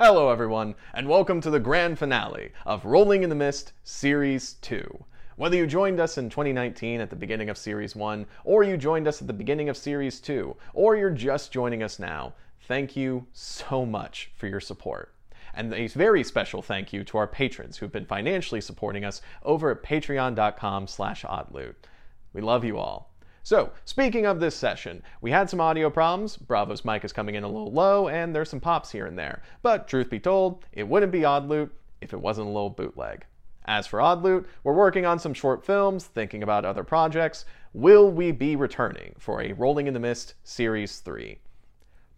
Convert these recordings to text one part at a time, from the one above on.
Hello, everyone, and welcome to the grand finale of Rolling in the Mist Series 2. Whether you joined us in 2019 at the beginning of Series 1, or you joined us at the beginning of Series 2, or you're just joining us now, thank you so much for your support. And a very special thank you to our patrons who've been financially supporting us over at patreon.com slash oddloot. We love you all. So, speaking of this session, we had some audio problems. Bravo's mic is coming in a little low, and there's some pops here and there. But truth be told, it wouldn't be Odd Loot if it wasn't a little bootleg. As for Odd Loot, we're working on some short films, thinking about other projects. Will we be returning for a Rolling in the Mist Series 3?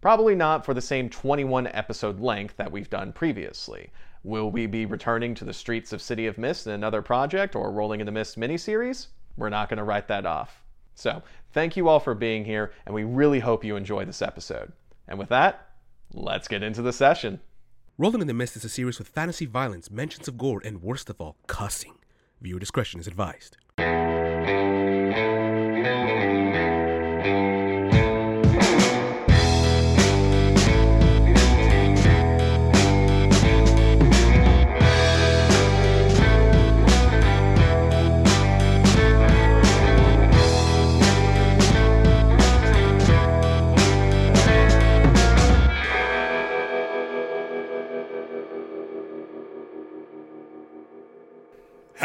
Probably not for the same 21 episode length that we've done previously. Will we be returning to the streets of City of Mist in another project or Rolling in the Mist miniseries? We're not going to write that off. So, thank you all for being here, and we really hope you enjoy this episode. And with that, let's get into the session. Rolling in the Mist is a series with fantasy violence, mentions of gore, and worst of all, cussing. Viewer discretion is advised.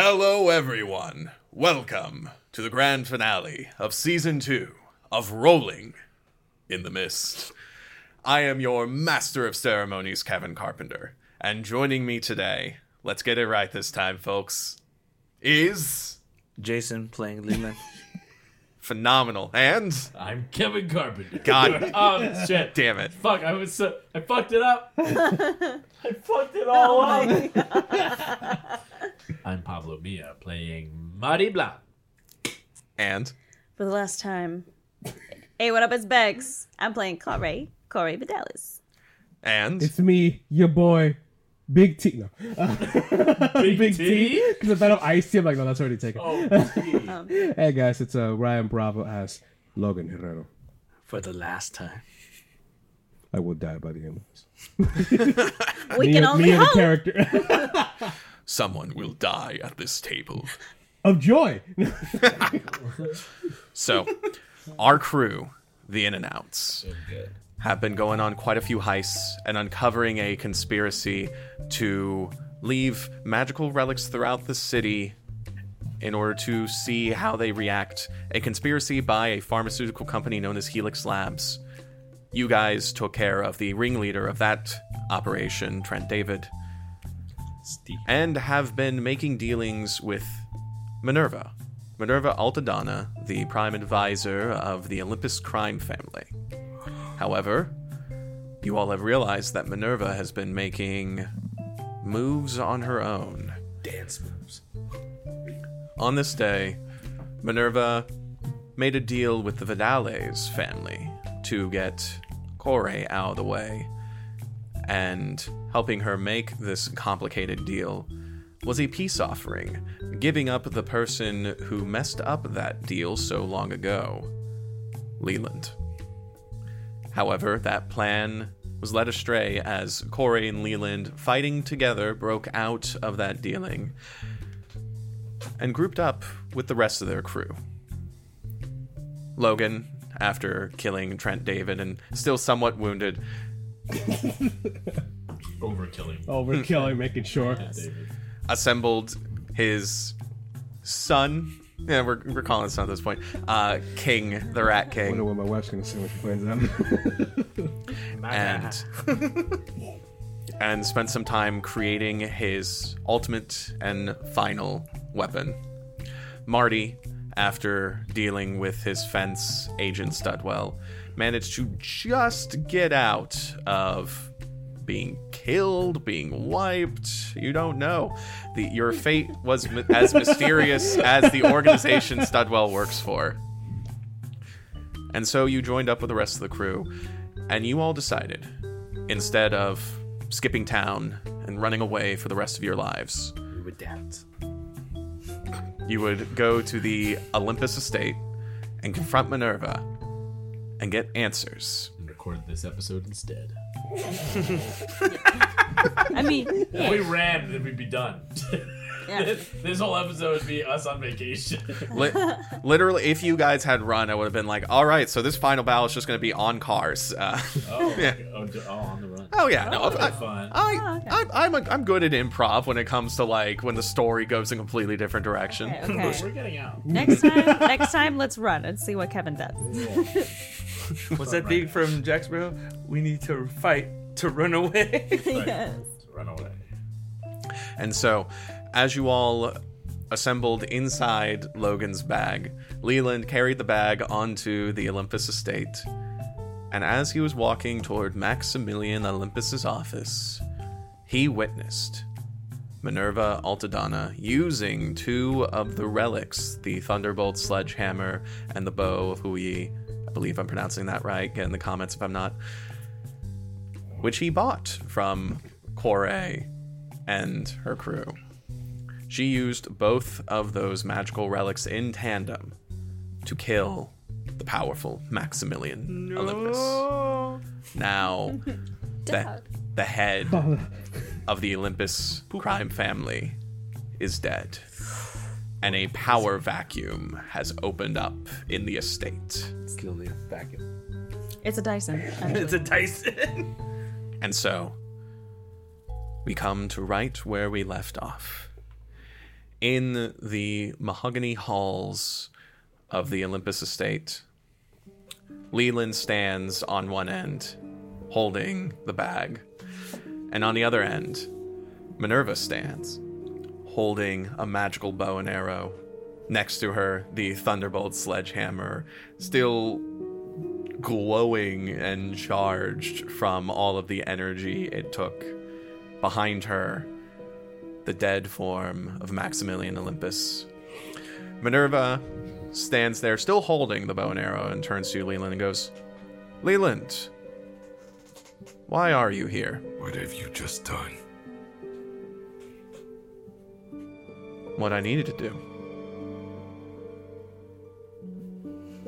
Hello, everyone. Welcome to the grand finale of season two of Rolling in the Mist. I am your master of ceremonies, Kevin Carpenter, and joining me today, let's get it right this time, folks, is Jason playing Leland. phenomenal and I'm Kevin Carpenter. God oh shit! damn it. Fuck! I was so I fucked it up. I fucked it all oh up. I'm Pablo Milla playing Marty Blanc. And for the last time. Hey, what up? It's Bex. I'm playing Kore, Kore Vidales. and It's me, your boy, Big T. No. Big, Big T. T. Because if I don't Ice-T, I'm like, no, that's already taken. Oh, T. Hey guys, it's uh, Ryan Bravo as Logan Herrero. For the last time. I will die by the end of this. We me can and, only me and the hope. character someone will die at this table. of joy. So, our crew, the In and Outs, have been going on quite a few heists and uncovering a conspiracy to leave magical relics throughout the city in order to see how they react. A conspiracy by a pharmaceutical company known as Helix Labs. You guys took care of the ringleader of that operation, Trent David, Steve. and have been making dealings with Minerva. Minerva Altadonna, the prime advisor of the Olympus crime family. However, you all have realized that Minerva has been making moves on her own. Dance moves. On this day, Minerva made a deal with the Vidales family to get Kore out of the way. And helping her make this complicated deal was a peace offering, giving up the person who messed up that deal so long ago Leland. However, that plan was led astray as Kore and Leland, fighting together, broke out of that dealing and grouped up with the rest of their crew. Logan, after killing Trent David and still somewhat wounded, Overkilling. Overkilling, making sure. assembled his son. Yeah, we're, we're calling this son at this point. Uh, King, the Rat King. I wonder what my wife's gonna say when she finds out. And, and spent some time creating his ultimate and final weapon. Marty, after dealing with his fence, Agent Studwell, managed to just get out of being killed, being wiped. You don't know. The, your fate was mi- as mysterious as the organization Studwell works for. And so you joined up with the rest of the crew, and you all decided, instead of skipping town and running away for the rest of your lives, We would dance. you would go to the Olympus estate and confront Minerva and get answers. And record this episode instead. I mean, If we ran, then we'd be done. Yeah. this, this whole episode would be us on vacation. Li- literally, if you guys had run, I would have been like, all right, so this final battle is just going to be on cars. Uh, Oh, Yeah. okay. oh, d- oh, on the run. oh yeah, no, Oh, I, that's fun. I, Oh, okay. I, I'm, a, I'm good at improv when it comes to like when the story goes in a completely different direction. okay, okay. We're getting out. Next time, next time, let's run and see what Kevin does. What's that thing from Jack Sparrow? We need to fight to run away. yes. Run away. And so, as you all assembled inside Logan's bag, Leland carried the bag onto the Olympus estate. And as he was walking toward Maximilian Olympus's office, he witnessed Minerva Altadonna using two of the relics, the Thunderbolt sledgehammer and the bow of Hou Yi. I believe I'm pronouncing that right. Get in the comments if I'm not. Which he bought from Kore and her crew. She used both of those magical relics in tandem to kill the powerful Maximilian Olympus. Now, the, the head of the Olympus crime family is dead, and a power vacuum has opened up in the estate. Still need a vacuum. It's a Dyson. It's a Dyson. And so, we come to right where we left off. In the mahogany halls of the Olympus estate, Leland stands on one end, holding the bag. And on the other end, Minerva stands, holding a magical bow and arrow. Next to her, the Thunderbolt sledgehammer, still glowing and charged from all of the energy it took. Behind her, the dead form of Maximilian Olympus. Minerva stands there, still holding the bow and arrow, and turns to Leland and goes, Leland, why are you here? What have you just done? What I needed to do.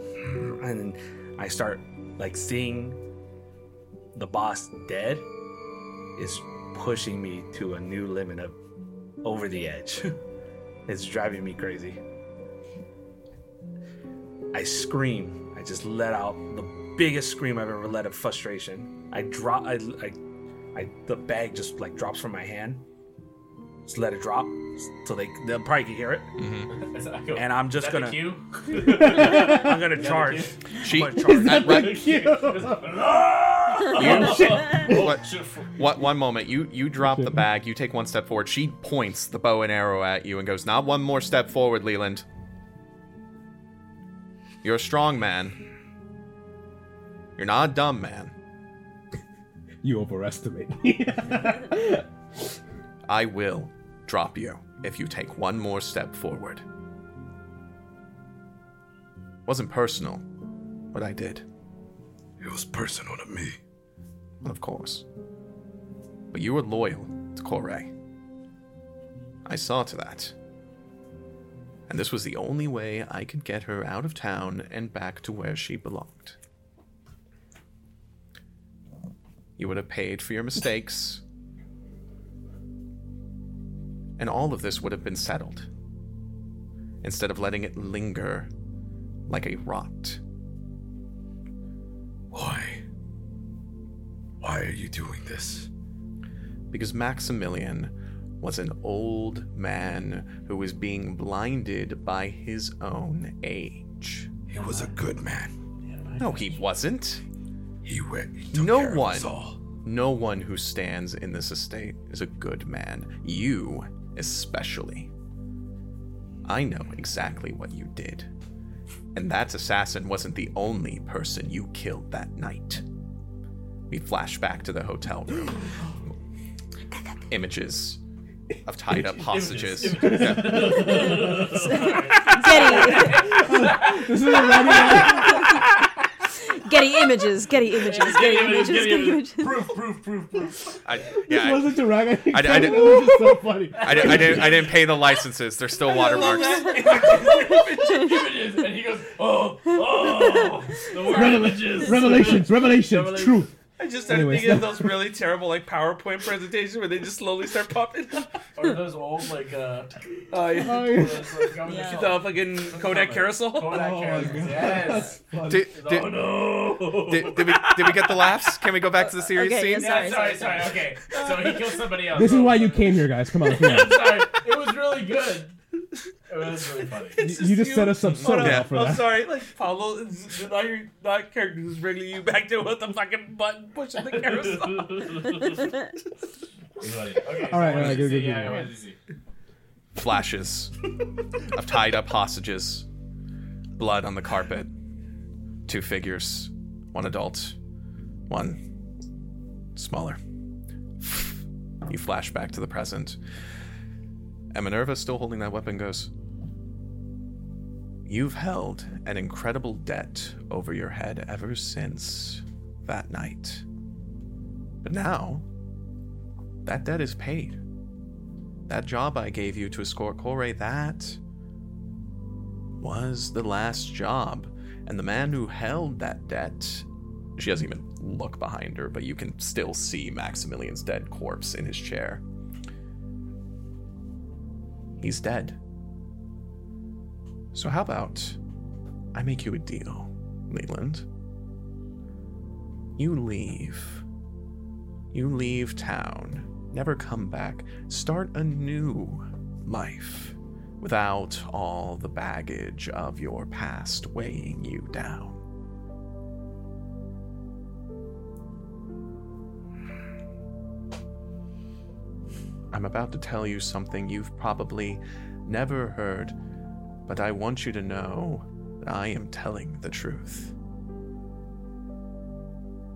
Hmm, and I start like seeing the boss dead is pushing me to a new limit of over the edge. it's driving me crazy. I scream. I just let out the biggest scream I've ever let of frustration. I drop. I, I, I, the bag just like drops from my hand. Just let it drop, so they they'll probably can hear it. And I'm just gonna. I'm gonna charge. She, I'm gonna charge. at- right- Oh, What- shit. What one moment you you drop the bag, you take one step forward. She points the bow and arrow at you and goes, "Not one more step forward, Leland. You're a strong man. You're not a dumb man. You overestimate me. I will drop you if you take one more step forward." Wasn't personal, what I did, It was personal to me. of course. But you were loyal to Kore. I saw to that. And this was the only way I could get her out of town and back to where she belonged. You would have paid for your mistakes. And all of this would have been settled. Instead of letting it linger like a rot. Why? Why are you doing this? because Maximilian was an old man who was being blinded by his own age. He was a good man. No, he wasn't. He went. He No care of us one. No one who stands in this estate is a good man. You, especially. I know exactly what you did. And that assassin wasn't the only person you killed that night. We flash back to the hotel room. Images of tied up hostages. Getty, Getty images, Getty images, Getty images, Getty images. Proof, proof, proof, proof. I, yeah, I- wasn't to rag. I, I- I that did, so funny. I, did, I, didn't, I didn't pay the licenses. They're still watermarks. Images, and he goes, oh, oh, the word images. Revelations, revelations, Revelation. truth. I just started Anyways. thinking of those really terrible like PowerPoint presentations where they just slowly start popping up. Or those old like uh, Oh yeah. Oh, yeah. those, like, Yeah. The fucking Kodak carousel. Kodak Oh, cameras. God. Yes. Did, did, oh no. did, did we did we get the laughs? Can we go back to the series Okay, scene? Yeah, sorry, sorry. Okay, so he killed somebody else. This is why you came here, guys. Come on. Come on. Sorry. It was really good. It was really funny. It's You just set us up so Hold on, well for I'm that. sorry, like Pablo is not your not character who's bringing you back to with the fucking button pushing the carousel. Okay, all right, all right, did good, you see? good, Yeah, good. what did you see? Flashes of tied up hostages, blood on the carpet, two figures, one adult, one smaller. You flash back to the present. And Minerva, still holding that weapon, goes, You've held an incredible debt over your head ever since that night. But now, that debt is paid. That job I gave you to escort Kore, that was the last job. And the man who held that debt, she doesn't even look behind her, but you can still see Maximilian's dead corpse in his chair. He's dead. So, how about I make you a deal, Leland? You leave. You leave town, never come back, start a new life without all the baggage of your past weighing you down. I'm about to tell you something you've probably never heard, but I want you to know that I am telling the truth.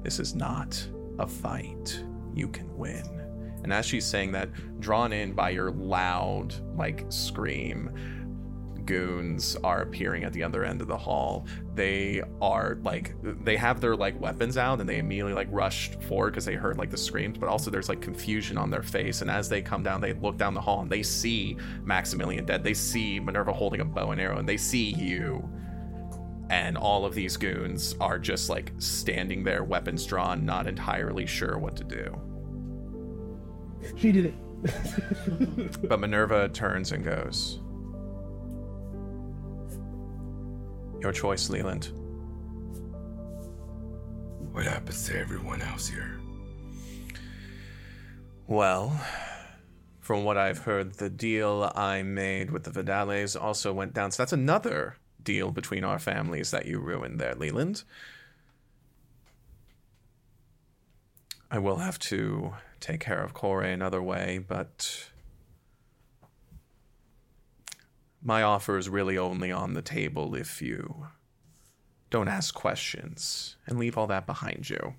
This is not a fight you can win. And as she's saying that, drawn in by your loud, like, scream, goons are appearing at the other end of the hall. They are like they have their like weapons out and they immediately like rushed forward because they heard like the screams, but also there's like confusion on their face. And as they come down, they look down the hall and they see Maximilian dead. They see Minerva holding a bow and arrow, and they see you. And all of these goons are just like standing there, weapons drawn, not entirely sure what to do. She did it. But Minerva turns and goes, Your choice, Leland. What happens to everyone else here? Well, from what I've heard, the deal I made with the Vidales also went down. So that's another deal between our families that you ruined there, Leland. I will have to take care of Kore another way, but my offer is really only on the table if you don't ask questions and leave all that behind you.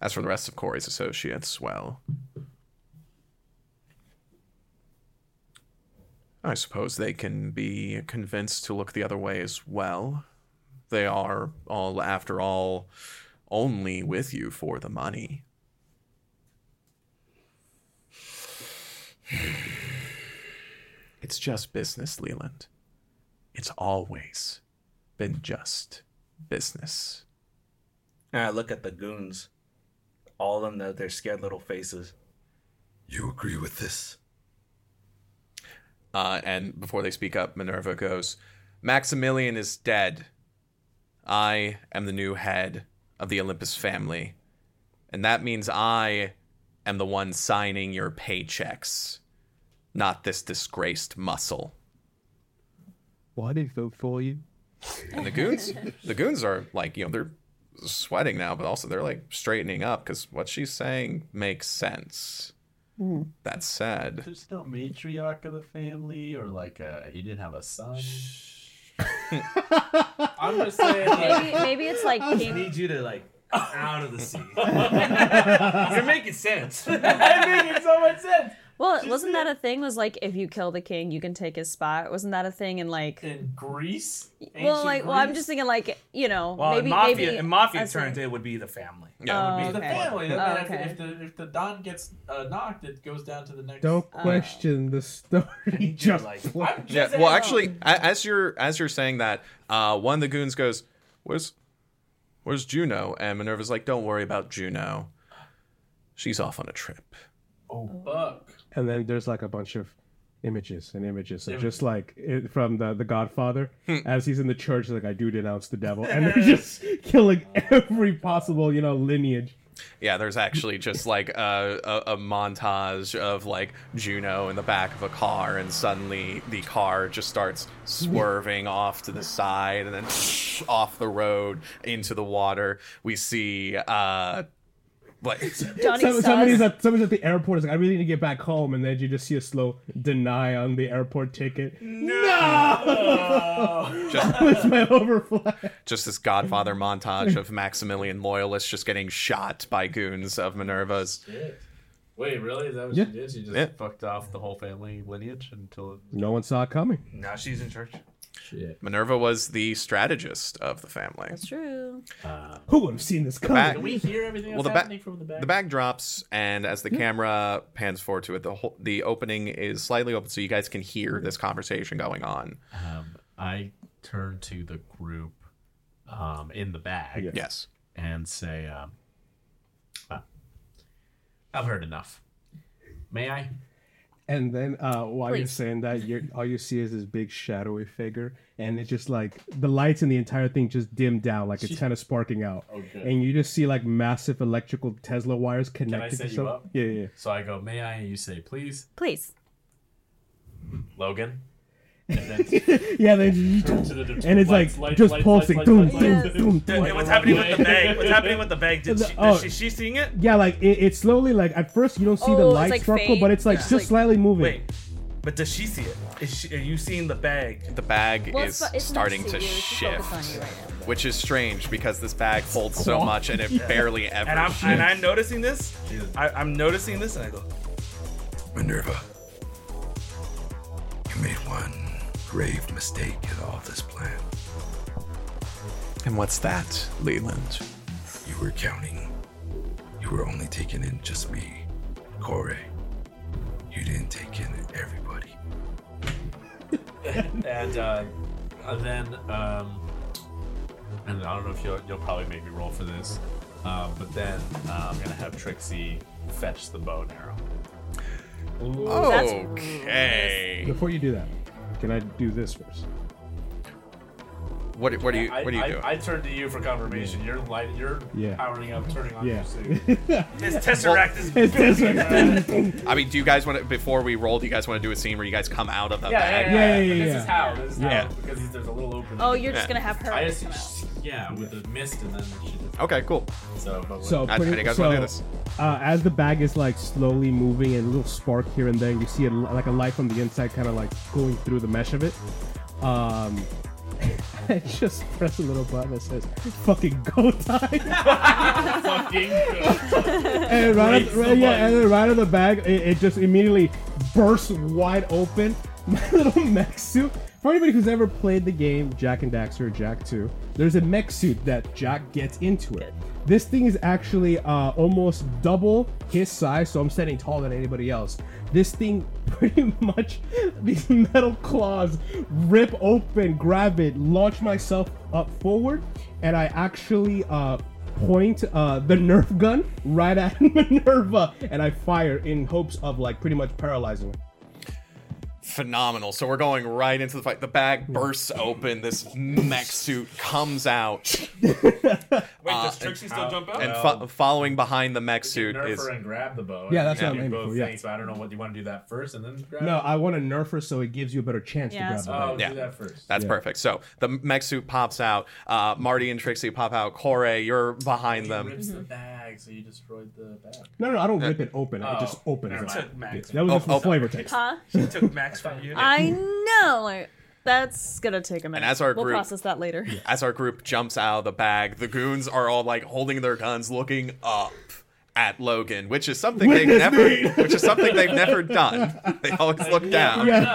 As for the rest of Kore's associates, well, I suppose they can be convinced to look the other way as well. They are all, after all, only with you for the money. It's just business, Leland. It's always been just business. And I look at the goons. All of them, they're- they're scared little faces. You agree with this? Uh, and before they speak up, Minerva goes, Maximilian is dead. I am the new head of the Olympus family. And that means I am the one signing your paychecks, not this disgraced muscle. Why did he vote for you? And the goons, the goons are like, you know, they're sweating now, but also they're like straightening up because what she's saying makes sense. That said, There's no matriarch of the family, or like uh he didn't have a son. I'm just saying, like, Maybe, maybe it's like I King. need you to like out of the sea. You're making sense. I'm making so much sense. Well, wasn't that a thing? Was like if you kill the king, you can take his spot. Wasn't that a thing in like? In Greece, Well, Ancient like, well, I'm just thinking like you know, Well, maybe in mafia, maybe in mafia terms, it. it would be the family. yeah, it would Oh, be the family. Oh, Then if, okay. if the if the Don gets uh, knocked, it goes down to the next. Don't question the story. Just like- just Yeah, well, uh, actually, a- as you're as you're saying that, uh, one of the goons goes, "Where's Where's Juno? And Minerva's like, don't worry about Juno. She's off on a trip. Oh fuck. And then there's like a bunch of images and images, so just like it, from the the Godfather, as he's in the church, like I do denounce the devil, and they're just killing every possible you know lineage. Yeah, there's actually just like a, a, a montage of like Juno in the back of a car, and suddenly the car just starts swerving off to the side and then off the road into the water. We see uh like Johnny Some, somebody's at somebody's at the airport. Is like, I really need to get back home, and then you just see a slow deny on the airport ticket. No, just it's my overflight. just this Godfather montage of Maximilian loyalists just getting shot by goons of Minerva's. Shit. Wait, really? Is that what Yeah. she did? She just Yeah. fucked off the whole family lineage until No one saw it coming. Now she's in church. Shit. Minerva was the strategist of the family. That's true. Who would have seen this coming? back- Can we hear everything Well, that's the ba- happening from the back? The bag drops, and as the camera pans forward to it, the whole, the opening is slightly open, so you guys can hear this conversation going on. Um, I turn to the group um, in the bag Yeah. Yes. and say, um, "Ah, "I've heard enough. May I?" And then uh, while you're saying that, you're all you see is this big shadowy figure, and it's just like the lights in the entire thing just dim down, like it's kind of sparking out. Oh, good. And you just see like massive electrical Tesla wires connected Can I set to you up? Yeah, yeah. So I go, "May I?" And you say, "Please, Please. Logan." And then Yeah, then you- to the and it's like lights, just lights, pulsing. lights, Doom, lights, doom, lights. doom, Hey, doom. what's happening with the bag? What's happening with the bag? Did she, Oh. does she, she seeing it? Yeah, like it, it's slowly like at first you don't see the Oh, it's light like sparkle, faint. but it's like Yeah. just Like- slightly moving. Wait, but does she see it? Is she, are you seeing the bag? The bag Well, is it's, it's starting to you. It's just focused on shift, right now. which is strange because this bag holds so much and it barely ever And I'm shifts. and I'm noticing this. I, I'm noticing this, and I go, Minerva, you made one grave mistake in all this plan. And what's that, Leland? You were counting. You were only taking in just me, Kore. You didn't take in everybody. and uh, and then um, and I don't know if you'll you'll probably make me roll for this, um, but then uh, I'm gonna have Trixie fetch the bow and arrow. that's Okay. Before you do that, can I do this first? What, what do you what do you I, do? I turn to you for confirmation. You're light. You're Yeah. powering up, turning on Yeah. your suit. "This tesseract is It's this one. I mean, do you guys want to before we roll? Do you guys want to do a scene where you guys come out of the Yeah, bag? yeah, Yeah, yeah. yeah, But yeah, This is how. This is Yeah. how because there's a little opening. Oh, you're just gonna have her I come just out. yeah with the mist and then she did. Okay, cool. So, but So, How- how pretty, you guys so wanna do this? Uh, as the bag is like slowly moving and a little spark here and there, you see a, like a light from the inside, kind of like going through the mesh of it. Um, I just press a little button that says "fucking go time," fucking and right, Breaks at, the right yeah, and then right on the bag, it, it just immediately bursts wide open. My little mech suit. For anybody who's ever played the game Jak and Daxter Jak 2, there's a mech suit that Jak gets into it. This thing is actually uh, almost double his size, so I'm standing taller than anybody else. This thing pretty much, these metal claws rip open, grab it, launch myself up forward, and I actually uh, point uh, the Nerf gun right at Minerva, and I fire in hopes of like pretty much paralyzing her. Phenomenal. So we're going right into the fight. The bag bursts open. This mech suit comes out, Wait, does Trixie still how- jump out? and Well- fo- following behind the mech suit nerf is her and grab the bow. Yeah, that's what and I'm do aiming both for, yeah. things, but I don't know what you want to do that first and then grab. No, it? I want to nerf her so it gives you a better chance Yeah, to grab the Oh, bag. Yeah. do that first. That's Yeah. perfect. So the mech suit pops out. Uh, Marty and Trixie pop out. Kore, you're behind He them. Rips the bag, so you destroyed the bag. No, no, I don't rip it open. Oh, it just oh. opens. never it. Took Max. That was Oh, just for oh. flavor taste. Huh? She took Max from you. I know. Like that's gonna take a minute. as our we'll group- process that later. As our group jumps out of the bag, the goons are all like holding their guns, looking up at Logan, which is something they've never, me. which is something they've never done. They always look down. Yeah.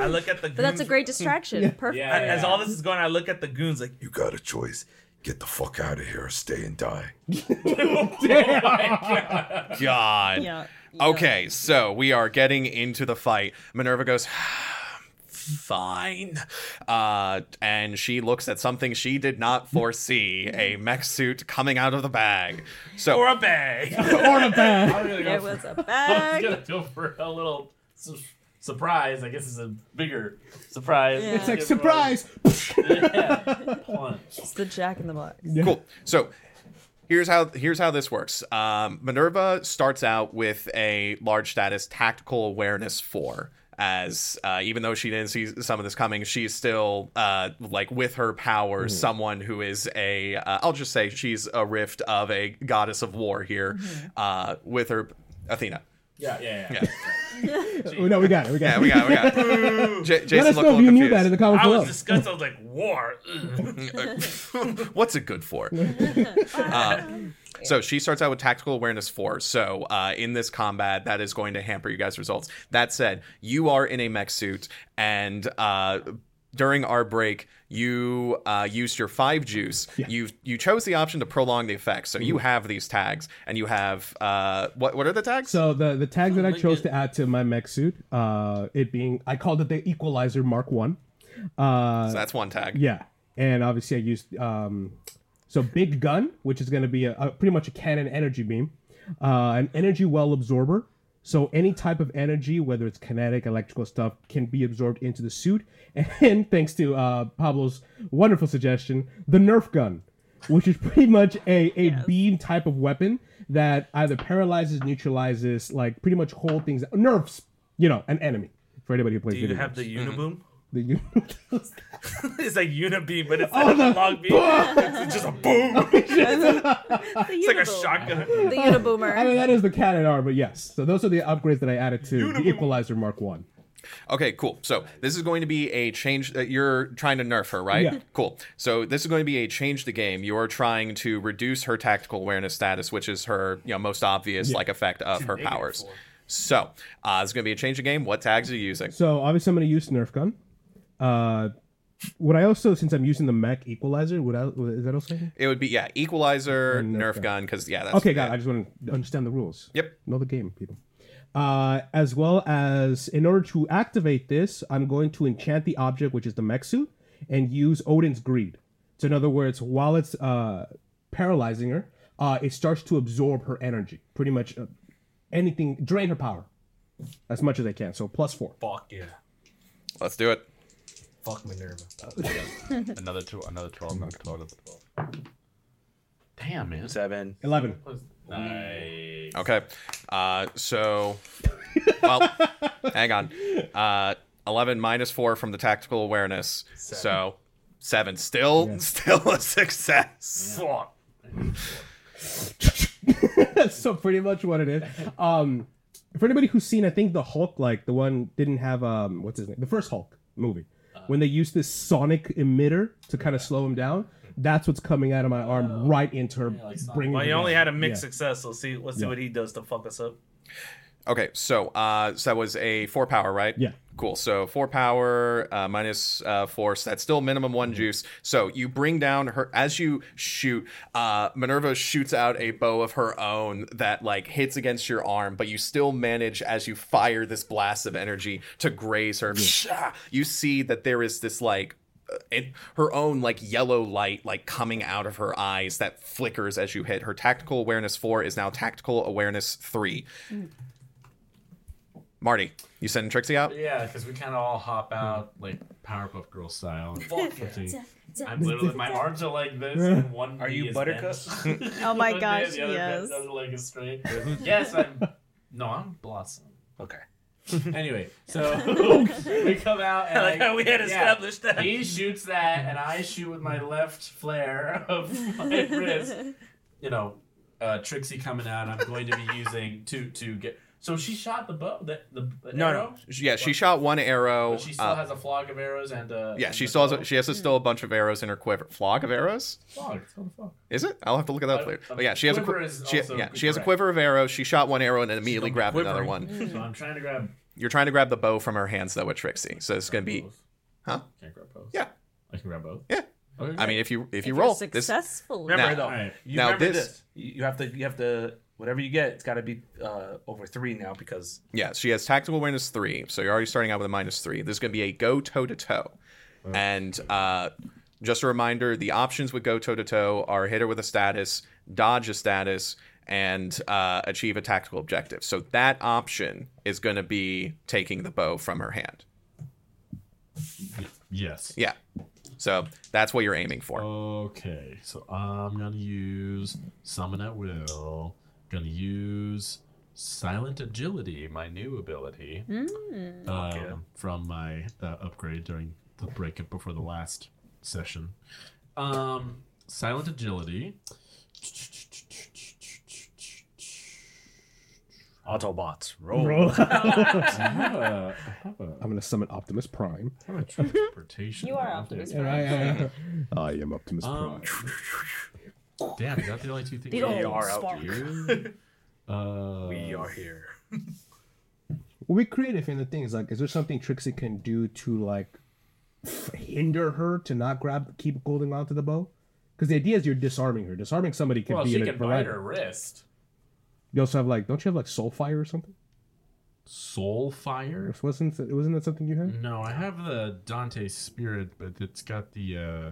I look at the. But that's a great distraction. Perfect. Yeah. As all this is going, I look at the goons like, You got a choice. Get the fuck out of here or stay and die. God. Yeah. Okay, so we are getting into the fight. Minerva goes, fine. Uh, and she looks at something she did not foresee a mech suit coming out of the bag. So, Or a bag. or a bag. I'm gonna go There for- was a I was bag. gonna go for a little su- surprise. I guess it's a bigger surprise. Yeah. It's like surprise. Yeah. Punch. It's the Jack in the Box. cool. So here's how here's how this works. Um, Minerva starts out with a large status tactical awareness four. As uh, even though she didn't see some of this coming, she's still uh, like with her powers, someone who is a uh, I'll just say she's a rift of a goddess of war here, uh, with her Athena. Yeah, yeah, yeah. Oh, no, we got it. We got Yeah, it. we got, it, we got. it. J- Jason Let us know if little you knew that in the comments I was below. disgusted. I was like, war. What's it good for? Uh, so she starts out with tactical awareness four. So uh, in this combat, that is going to hamper you guys' results. That said, you are in a mech suit, and uh, during our break, you uh, used your five juice. You you chose the option to prolong the effects. So you have these tags, and you have uh, what what are the tags? So the the tag that I chose to add to my mech suit, uh, it being I called it the Equalizer Mark One. Uh, So that's one tag. yeah, and obviously I used um, so big gun, which is going to be a, a pretty much a cannon energy beam, uh, an energy well absorber. So any type of energy, whether it's kinetic, electrical stuff, can be absorbed into the suit. And thanks to uh, Pablo's wonderful suggestion, the Nerf gun, which is pretty much a, a beam type of weapon that either paralyzes, neutralizes, like pretty much hold things, nerfs, you know, an enemy. For anybody who plays Do you video have the games. uniboom? The uni- it's like unibeam, but it's Oh, not a long beam. It's just a boom. it's like a shotgun. The Uniboomer. I mean, that is the cannon arm, but yes. So those are the upgrades that I added to the Equalizer Mark One. Okay, cool. So this is going to be a change that you're trying to nerf her, right? Yeah. Cool. So this is going to be a change the game. You're trying to reduce her tactical awareness status, which is her, you know, most obvious like effect of her powers. So uh, it's going to be a change the game. What tags are you using? So obviously, I'm going to use Nerf gun. Uh, would I also, since I'm using the mech Equalizer, would I? Is that okay? It would be yeah, equalizer, And Nerf Nerf, gun. gun, because yeah, that's Okay, got. it. I just want to understand the rules. Yep. Know the game, people. Uh, as well as, in order to activate this, I'm going to enchant the object, which is the mech suit, and use Odin's greed. So in other words, while it's uh, paralyzing her, uh, it starts to absorb her energy. Pretty much uh, anything, drain her power as much as I can. So plus four. Fuck yeah. Let's do it. Fuck Minerva. another two, another twelve, another twelve, another twelve. Damn, man. Seven. Eleven. Nice. Okay. Uh, so, well, hang on. Uh, 11 minus 4 from the tactical awareness. So, 7. Still, still a success. Fuck. so pretty much what it is. Um, for anybody who's seen, I think the Hulk, like the one didn't have um, what's his name, the first Hulk movie, when they use this sonic emitter to kind of slow him down. That's what's coming out of my arm right into her, like bringing. Well, her he only down. had a mixed Yeah. success. So see, let's see what he does to fuck us up. Okay, so uh, so that was a 4 power, right? Yeah. Cool. So 4 power uh, minus uh, 4, so that's still minimum 1 juice. So you bring down her, as you shoot, uh, Minerva shoots out a bow of her own that like hits against your arm, but you still manage as you fire this blast of energy to graze her. You see that there is this like uh, it, her own like yellow light like coming out of her eyes that flickers as you hit her tactical awareness 4 is now tactical awareness 3 marty you sending trixie out Yeah, because we kind of all hop out like Powerpuff Girl style. I'm literally my arms are like this, and one. Are knee you is Buttercup? bent. Oh my One gosh, knee, the other yes. the other leg is straight. yes, I'm. No, I'm Blossom. Okay. Anyway, so we come out and I like how we had yeah, established that. He shoots that, and I shoot with my left flare of my wrist. You know, uh, Trixie coming out. I'm going to be using to to get. So she shot the bow. The, the, the No, arrow? yeah she shot one arrow But she still uh, has a flog of arrows and. Uh, yeah and she the still has a, she has a, still a bunch of arrows in her quiver flog of arrows Flog. It's called a flog. is it i'll have to look at that Uh, later but yeah she has a quiver is she, also yeah she has a quiver of arrows she shot one arrow and then immediately She's grabbed another one So I'm trying to grab. you're trying to grab the bow from her hands though with trixie so it's gonna be both. huh Can't grab both. yeah I can grab both. yeah Okay, i mean if you if you roll you're this. Remember Now- though, Alright. you Now remember this- this. You you have to you have to Whatever you get, it's got to be uh, over three now because Yeah, she has tactical awareness three, so you're already starting out with a minus three. This is going to be a go toe to toe, and uh, just a reminder: the options with go toe to toe are hit her with a status, dodge a status, and uh, achieve a tactical objective. So that option is going to be taking the bow from her hand. Yes. Yeah, so that's what you're aiming for. Okay, so I'm gonna use summon at will. Gonna use silent agility, my new ability um, from my uh, upgrade during the break before the last session. Um, silent agility. Autobots roll. Roll. I have a, I have a, I'm gonna summon Optimus Prime. I have a transportation. You are ability. Optimus And I, I, I am Optimus Um, Prime. Damn, is that the only two things? we are old have? spark. Uh, we are here. Well, we creative in the things like, is there something Trixie can do to like hinder her to not grab, keep holding onto the bow? Because the idea is you're disarming her. Disarming somebody can Well, be she in a can bite her wrist. You also have like, don't you have like soul fire or something? Soul fire. Wasn't wasn't that something you had? No, I have the Dante spirit, but it's got the uh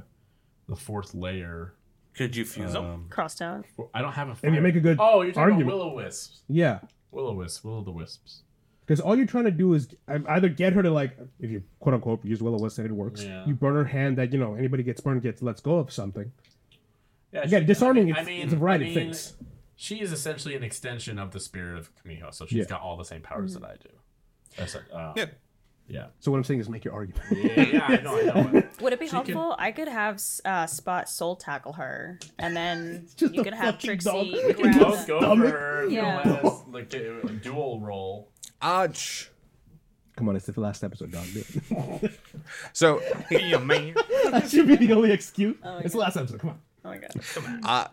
the fourth layer. Could you fuse them? Um, Crossed out. I don't have a. And you make a good Oh, you're talking argument. about will o wisps. Yeah, Will o wisps. Will o the wisps. because all you're trying to do is um, either get her to like, if you quote unquote use Willow Wisp and it works, Yeah. you burn her hand that you know anybody gets burned gets lets go of something. Yeah, Again, she- disarming, I it's- mean, it's a variety I of things. She is essentially an extension of the spirit of Kumiho, so she's Yeah. got all the same powers that I do. That's it. Uh, Yeah. Yeah. So what I'm saying is make your argument. Yeah, yeah, I know, I know. Would it be She can- helpful? I could have uh, Spot soul tackle her, and then just you a could have fucking Trixie dog. We can grab both go Stomach. for her, Yeah. go like a, a dual role. Uh, sh- Come on, it's the last episode, dog. Do it. so Yeah, man. that should be the only excuse. my it's the last episode. Come on. Oh my god. Come on. Uh,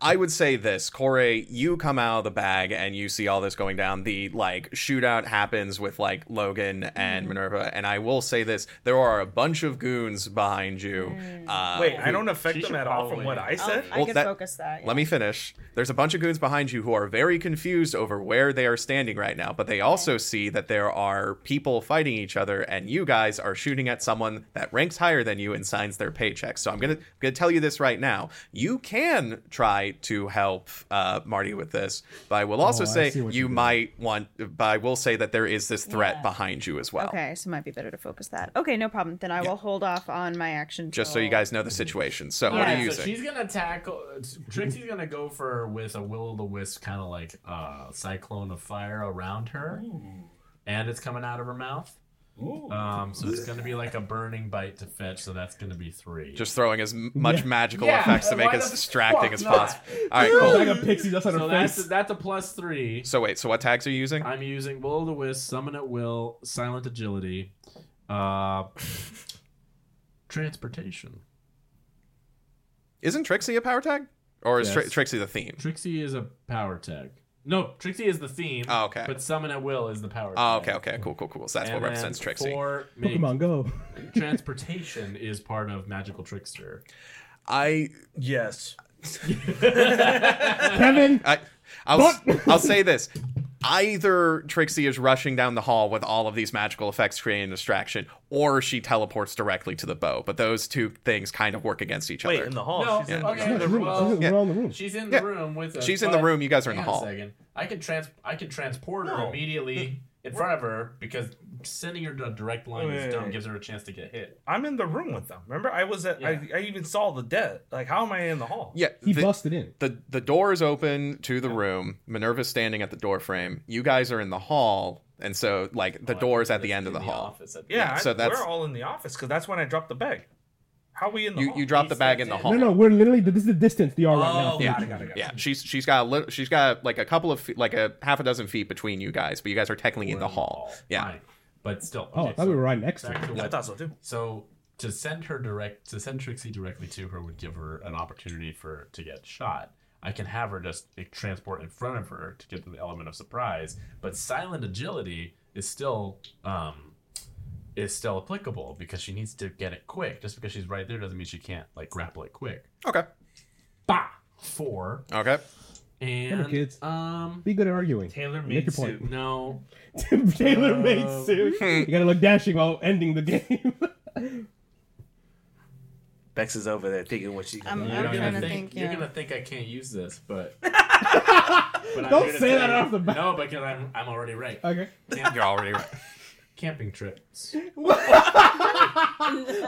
I would say this, Kore, you come out of the bag and you see all this going down. The like shootout happens with like Logan and Minerva, and I will say this: there are a bunch of goons behind you. Uh, Wait, I don't affect them should at all from what I said. I Well, could that- focus that. Let me finish. There's a bunch of goons behind you who are very confused over where they are standing right now, but they also see that there are people fighting each other, and you guys are shooting at someone that ranks higher than you and signs their paycheck. So I'm gonna gonna tell you this right now. You can try to help uh, Marty with this, but I will also Oh, say you you're doing. might want. But I will say that there is this threat Yeah. behind you as well. Okay, so it might be better to focus that. Okay, no problem. Then I will hold off on my action. Just so you guys know the situation. So what Yeah. are you Alright, using? so she's gonna tackle. Trixie's gonna go for with a will o the wisp, kind of like a cyclone of fire around her, and it's coming out of her mouth. Um, so it's gonna be like a burning bite to fetch. So that's gonna be three. Just throwing as m- much magical Yeah, effects to make why as the distracting fuck as not? possible. All right, cool. Like a pixie dust on so her that's face. that's a plus three. So wait, so what tags are you using? I'm using will o the wisp, summon at will, silent agility, uh, transportation. Isn't Trixie a power tag? Or is Tri- Trixie the theme? Trixie is a power tag. No, Trixie is the theme. Oh, okay. But summon at will is the power. Oh, okay, okay, cool, cool, cool. So that's And what then represents Trixie. For make, Pokemon Go. transportation is part of magical trickster. I, Yes. Kevin. I, I'll, I'll say this: either Trixie is rushing down the hall with all of these magical effects creating a distraction, or she teleports directly to the bow. But those two things kind of work against each Wait, other. in the hall. No, she's in okay. She's in the room. well, She's in- yeah. We're all in the room. She's in Yeah. the room with us. She's in the room, you guys are in the hall. A second. I can trans. I can transport her No. immediately in front of her because sending her to a direct line Wait, is dumb. wait. Gives her a chance to get hit. I'm in the room with them. Remember, I was at. Yeah. I, I even saw the dead. Like, how am I in the hall? Yeah, He the, busted in. the the door is open to the room. Minerva's standing at the door frame. You guys are in the hall, and so like the Oh, I door's at the end of is the hall. office at- Yeah, so I, that's- we're all in the office because that's when I dropped the bag. How are we in the You hall? you drop the bag in the hall. No, no, we're literally. This is the distance they are right now. Oh, got each it, got other. it, got it. Yeah, she's she's got a little, she's got like a couple of feet, like a half a dozen feet between you guys, but you guys are technically in the hall. Yeah. Fine. But still. Oh, I thought so we were right next to back it. I thought so too. So to send her direct to send Trixie directly to her would give her an opportunity for to get shot. I can have her just like, transport in front of her to get the element of surprise, but silent agility is still um is still applicable because she needs to get it quick. Just because she's right there doesn't mean she can't like grapple it quick. Okay. Bah! Four. Okay. And kids. um Be good at arguing. Tailor Make made your point. suit. no. Tailor made Um, suit. you gotta look dashing while ending the game. Bex is over there thinking what she. I'm- You're I'm gonna trying to think, think, you're yeah. gonna think I can't use this, but, but I'm Don't gonna say that off the bat. No, because I'm I'm already right. okay. Camp- You're already right. Camping trips.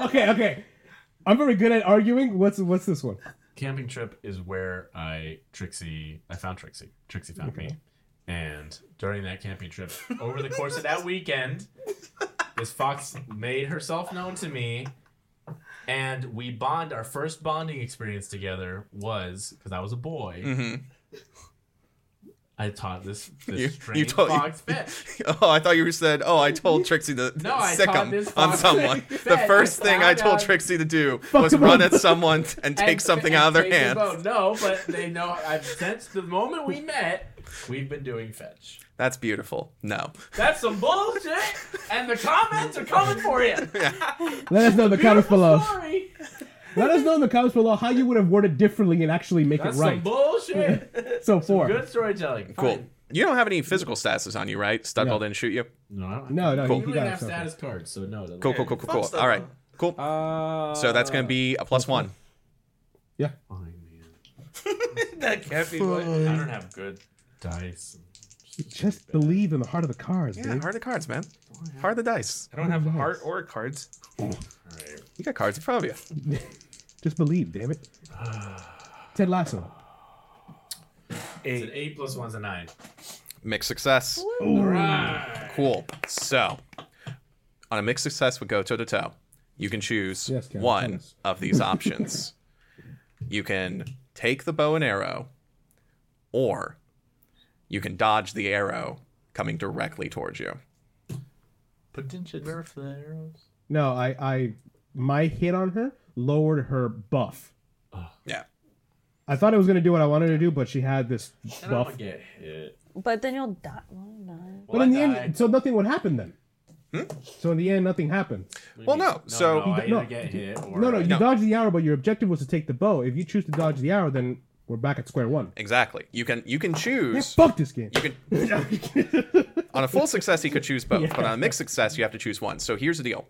Okay, okay. I'm very good at arguing. What's what's this one? Camping trip is where I Trixie I found Trixie. Trixie found me. And during that camping trip, over the course of that weekend, this fox made herself known to me. And we bond our first bonding experience together was because I was a boy. Mm-hmm. I taught this this You- you told- fox fetch. Oh, I thought you said, "Oh, I told Trixie to No, sick taught him on someone." The first thing I told Trixie to do was run at someone and take And- something and out of their take the hands. No, but they know I've since the moment we met, we've been doing fetch. That's beautiful. No. That's some bullshit, and the comments are coming for you. Let us know in the comments below. Sorry, Let us know in the comments below how you would have worded differently and actually make that's it right. some bullshit. so four. Good storytelling. Cool. Fine. You don't have any physical statuses on you, right? Studball No. didn't shoot you. No, I don't- No, no, Cool. he, You he don't got have something. status cards, so no. it Cool, cool, cool, cool, cool. All right. Cool. Uh, So that's going to be a plus one. Yeah. Fine, man. that can't be. What? I don't have good dice. Just believe in the heart of the cards, Yeah, dude. heart of the cards, man. Heart of the dice. I don't have heart or cards. All right. You got cards in front of you. Just believe, damn it. Ted Lasso. It's an Eight. eight plus one's a nine. Mixed success. All right. Cool. So, on a mixed success with go toe to toe, you can choose Yes, Ken, one us. of these options. you can take the bow and arrow, or you can dodge the arrow coming directly towards you. But didn't nerf the arrows? No, I, I, my hit on her lowered her buff. Yeah. I thought it was gonna do what I wanted to do, but she had this I don't buff. want to get hit. But then you'll die. Well, no. But Well, in I the end, so nothing would happen then. Hmm? So in the end, nothing happened. Well, no. So no, I no, get hit or No, no, I- you No. dodged the arrow, but your objective was to take the bow. If you choose to dodge the arrow, then we're back at square one. exactly. You can you can Yeah, choose. fuck this game. You can on a full success you could choose both, but on a mixed success you have to choose one. So here's the deal: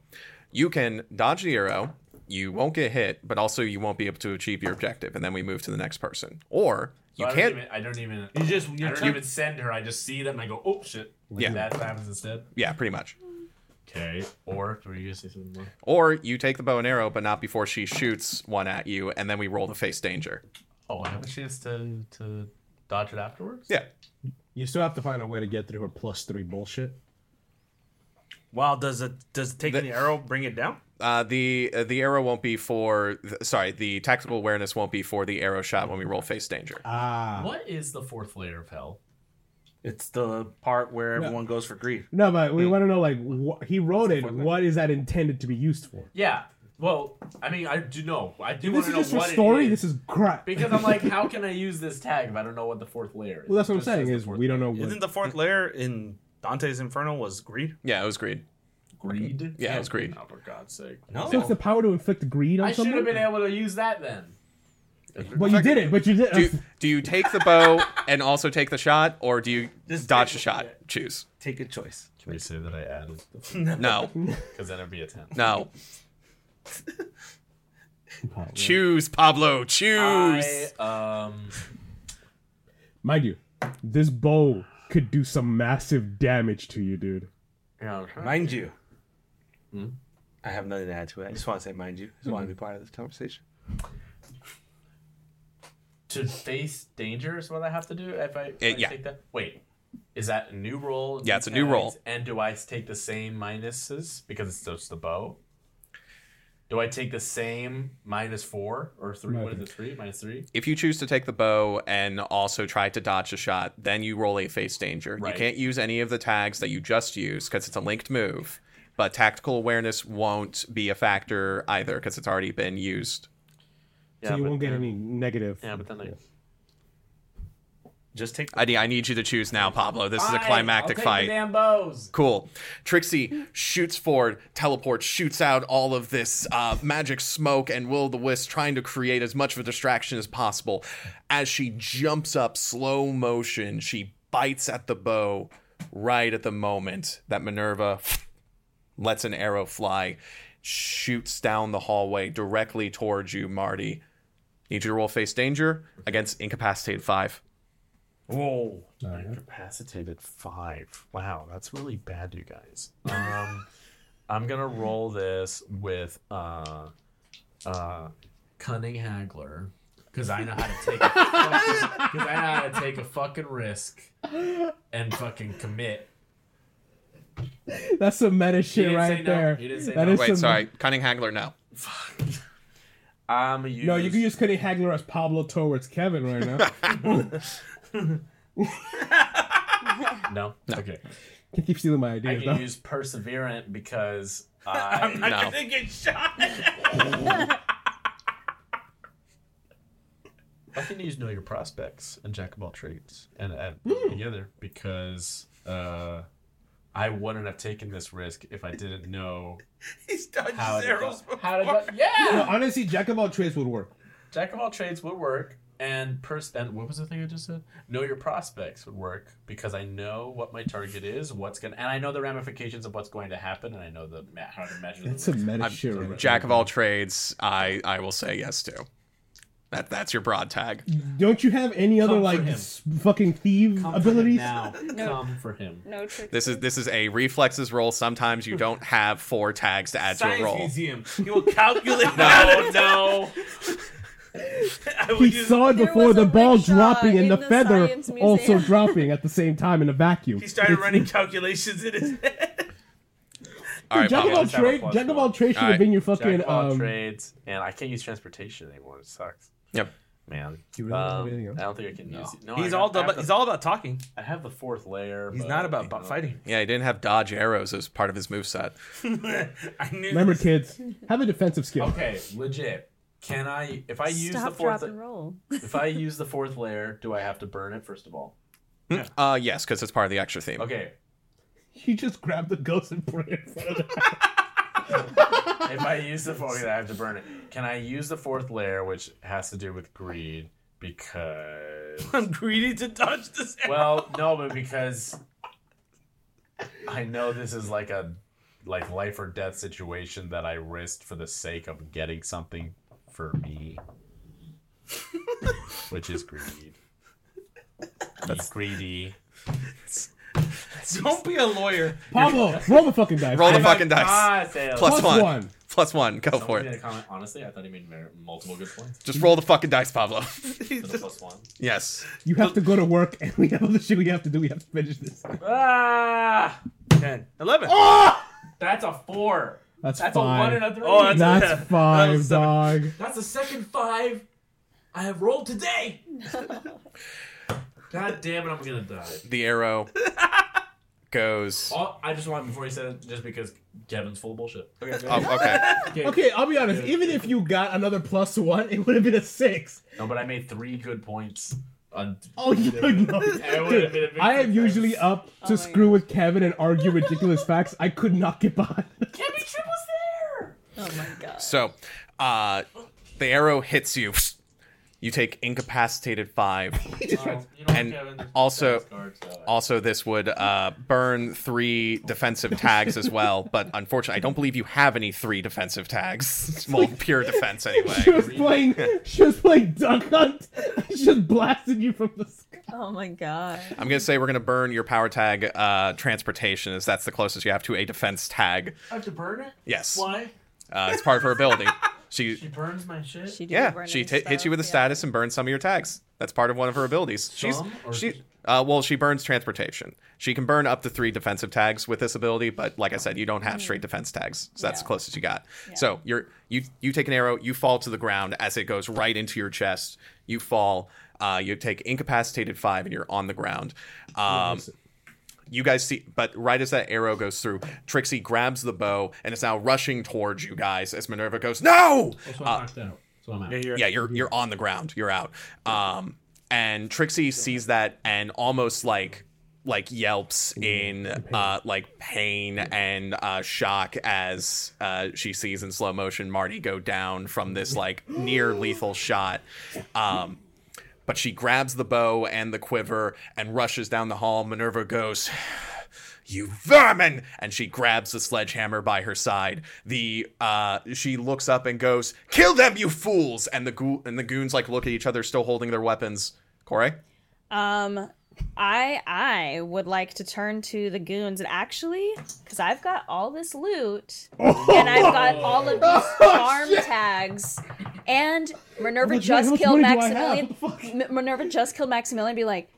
you can dodge the arrow, you won't get hit, but also you won't be able to achieve your objective, and then we move to the next person. Or you So I don't can't. Even, I don't even. You just I you're don't turn- even send her. I just see them. and I go, oh shit. Like Yeah. That happens instead. Yeah, pretty much. Okay. Or were you gonna say something more? Or you take the bow and arrow, but not before she shoots one at you, and then we roll to face danger. Oh, I have a chance to to dodge it afterwards. Yeah. You still have to find a way to get through her plus three bullshit. Wow, does it does taking the arrow bring it down? Uh, the uh, the arrow won't be for. th- sorry, the tactical awareness won't be for the arrow shot when we roll face danger. Ah. What is the fourth layer of hell? It's the part where everyone goes for greed. No, but Hmm. we want to know, like, wh- he wrote it. What is that intended to be used for? Yeah. Well, I mean, I do know. I do This is to know just for story. it is. This is crap. because I'm like, how can I use this tag if I don't know what the fourth layer is? well, that's what I'm saying. Is fourth we don't know what. Isn't the fourth layer in Dante's Inferno was greed? Yeah, it was greed. greed. Yeah, it was greed. Oh, for God's sake. No. So it's the power to inflict greed on I should someone. have been able to use that then. Well, you did it, but you did. Do do you take the bow and also take the shot, or do you Just dodge take- the shot? Choose. Take a choice. Can we say that I added? No, Because then it'd be a ten. no. Choose, Pablo. Choose. I, um, Mind you, this bow could do some massive damage to you, dude. yeah, Mind you. Hmm? I have nothing to add to it. I just want to say mind you. I just want to be part of this conversation. to face danger is what I have to do if I, if I Uh, yeah. take that. Wait, is that a new roll? Yeah, it's a new roll. And do I take the same minuses because it's just the bow? Do I take the same minus four or three? What is it? Three minus three. If you choose to take the bow and also try to dodge a shot, then you roll a face danger. Right. You can't use any of the tags that you just used because it's a linked move. But tactical awareness won't be a factor either because it's already been used. So you won't get then- any negative. Yeah, but then I. Just take. I need, I need you to choose now, Pablo. This is a climactic I'll take fight. The damn bows. Cool. Trixie shoots forward, teleports, shoots out all of this uh, magic smoke and will the wisp, trying to create as much of a distraction as possible. As she jumps up, slow motion, she bites at the bow right at the moment that Minerva lets an arrow fly, shoots down the hallway directly towards you, Marty. Need you to roll face danger against incapacitated five. Whoa. Incapacitated five. Wow, that's really bad, you guys. Um, I'm gonna roll this with uh, uh, cunning haggler because I know how to take because I know how to take a fucking risk and fucking commit. That's some meta shit right no. there. You didn't say That no. is Wait, some- sorry. Cunning Haggler, no. I'm use... No, you can use Cunning Haggler as Pablo towards Kevin right now. no. Okay, Can't keep stealing my ideas. I ideas can though. use perseverant because I'm No. gonna get shot. I can use know your prospects and jack of all trades and add together because uh, I wouldn't have taken this risk if I didn't know He's dodged how his to arrows. go, how to go. No, Yeah, honestly, Jack of all trades would work. jack of all trades would work, and pers and what was the thing I just said? Know your prospects would work because I know what my target is, what's gonna, and I know the ramifications of what's going to happen, and I know the ma- how to measure. That's the some risk. meta shit Jack of all trades, I I will say yes to. That that's your broad tag. Don't you have any other Come for like s- fucking thief Come for him abilities? now. Come for him. No trick. This is this is a reflexes roll. Sometimes you don't have four tags to add to a Science roll. museum. He will calculate. Oh no! I would He use- saw it before the ball dropping and the the feather also dropping at the same time in a vacuum. He started It's- running calculations in his head. All right, Jack of all Let's have a trade, Jack of all trades should Alright. have been your Jack fucking of all um. trades, and I can't use transportation anymore. It sucks, Yep. man. You really don't have Um, anything else? I don't think I can use it. No, He's all have, about. the- He's all about talking. I have the fourth layer. He's but, not about you know, fighting. Yeah, he didn't have dodge arrows as part of his moveset. I knew. Remember, this. kids, have a defensive skill. Okay, legit. Can I, if I use Stop, the fourth, drop, and roll. if I use the fourth layer, do I have to burn it first of all? Uh, yes, because it's part of the extra theme. Okay, You just grab the ghost and put it in front of the if I use the fourth, I have to burn it. Can I use the fourth layer, which has to do with greed? Because I'm greedy to dodge this. arrow. Well, no, but because I know this is like a like life or death situation that I risked for the sake of getting something for me, which is greed. That's greedy. Don't be a lawyer. Pablo, roll the fucking dice. Roll the fucking dice. Ah, failed. Plus one. one. Plus one. Go for Someone made it. a comment. Honestly, I thought he made multiple good points. Just roll the fucking dice, Pablo. For the plus one. yes. You have to go to work, and we have other shit we have to do. We have to finish this. Ah, 10, 11. that's a four. That's, That's a five. one and a three. Oh, that's- That's That five, was seven. dog. That's the second five I have rolled today. God damn it, I'm gonna die. The arrow goes. Oh, I just want before you said it, just because Kevin's full of bullshit. Oh, okay. Okay, I'll be honest. Even if you got another plus one, it would have been a six. No, but I made three good points. On, Oh, you know. would've been a Dude, I am usually up to oh my screw with Kevin and argue ridiculous facts. I could not get behind. Kevin Tripp was there. Oh my god. So, uh, the arrow hits you. You take incapacitated five. Oh, you know, And Kevin, there's also- guards, guards, Also, this would uh, burn three defensive tags as well. But unfortunately, I don't believe you have any three defensive tags. Well, pure defense She anyway. was playing. She was playing Duck Hunt. She just blasted you from the sky. Oh my god. I'm gonna say we're gonna burn your power tag uh, transportation, as that's the closest you have to a defense tag. I have to burn it. Yes, Why? Uh, it's part of her ability. She, She burns my shit. She yeah, she t- hits you with a stuff, yeah. status and burns some of your tags. That's part of one of her abilities. She's Some, or she. just- Uh, well, she burns transportation. She can burn up to three defensive tags with this ability, but like I said, you don't have straight defense tags, so that's Yeah. the closest you got. So you're you you take an arrow, you fall to the ground as it goes right into your chest. You fall. Uh, you take incapacitated five, and you're on the ground. Um, you guys see, but right as that arrow goes through, Trixie grabs the bow and is now rushing towards you guys as Minerva goes, "No!" So I'm knocked out. So I'm out. Yeah, you're, yeah, you're you're on the ground. You're out. Um, and Trixie sees that and almost like like yelps in uh like pain and uh shock as uh she sees in slow motion Marty go down from this like near lethal shot um but she grabs the bow and the quiver and rushes down the hall. Minerva goes you vermin! And she grabs the sledgehammer by her side. The uh she looks up and goes kill them you fools! And the goo- and the goons like look at each other still holding their weapons. Kore? Um, I I would like to turn to the goons. And actually, because I've got all this loot and I've got all of these farm tags, and Minerva much- just killed money do I have? Maximilian. What the fuck? M- Minerva just killed Maximilian. Be like,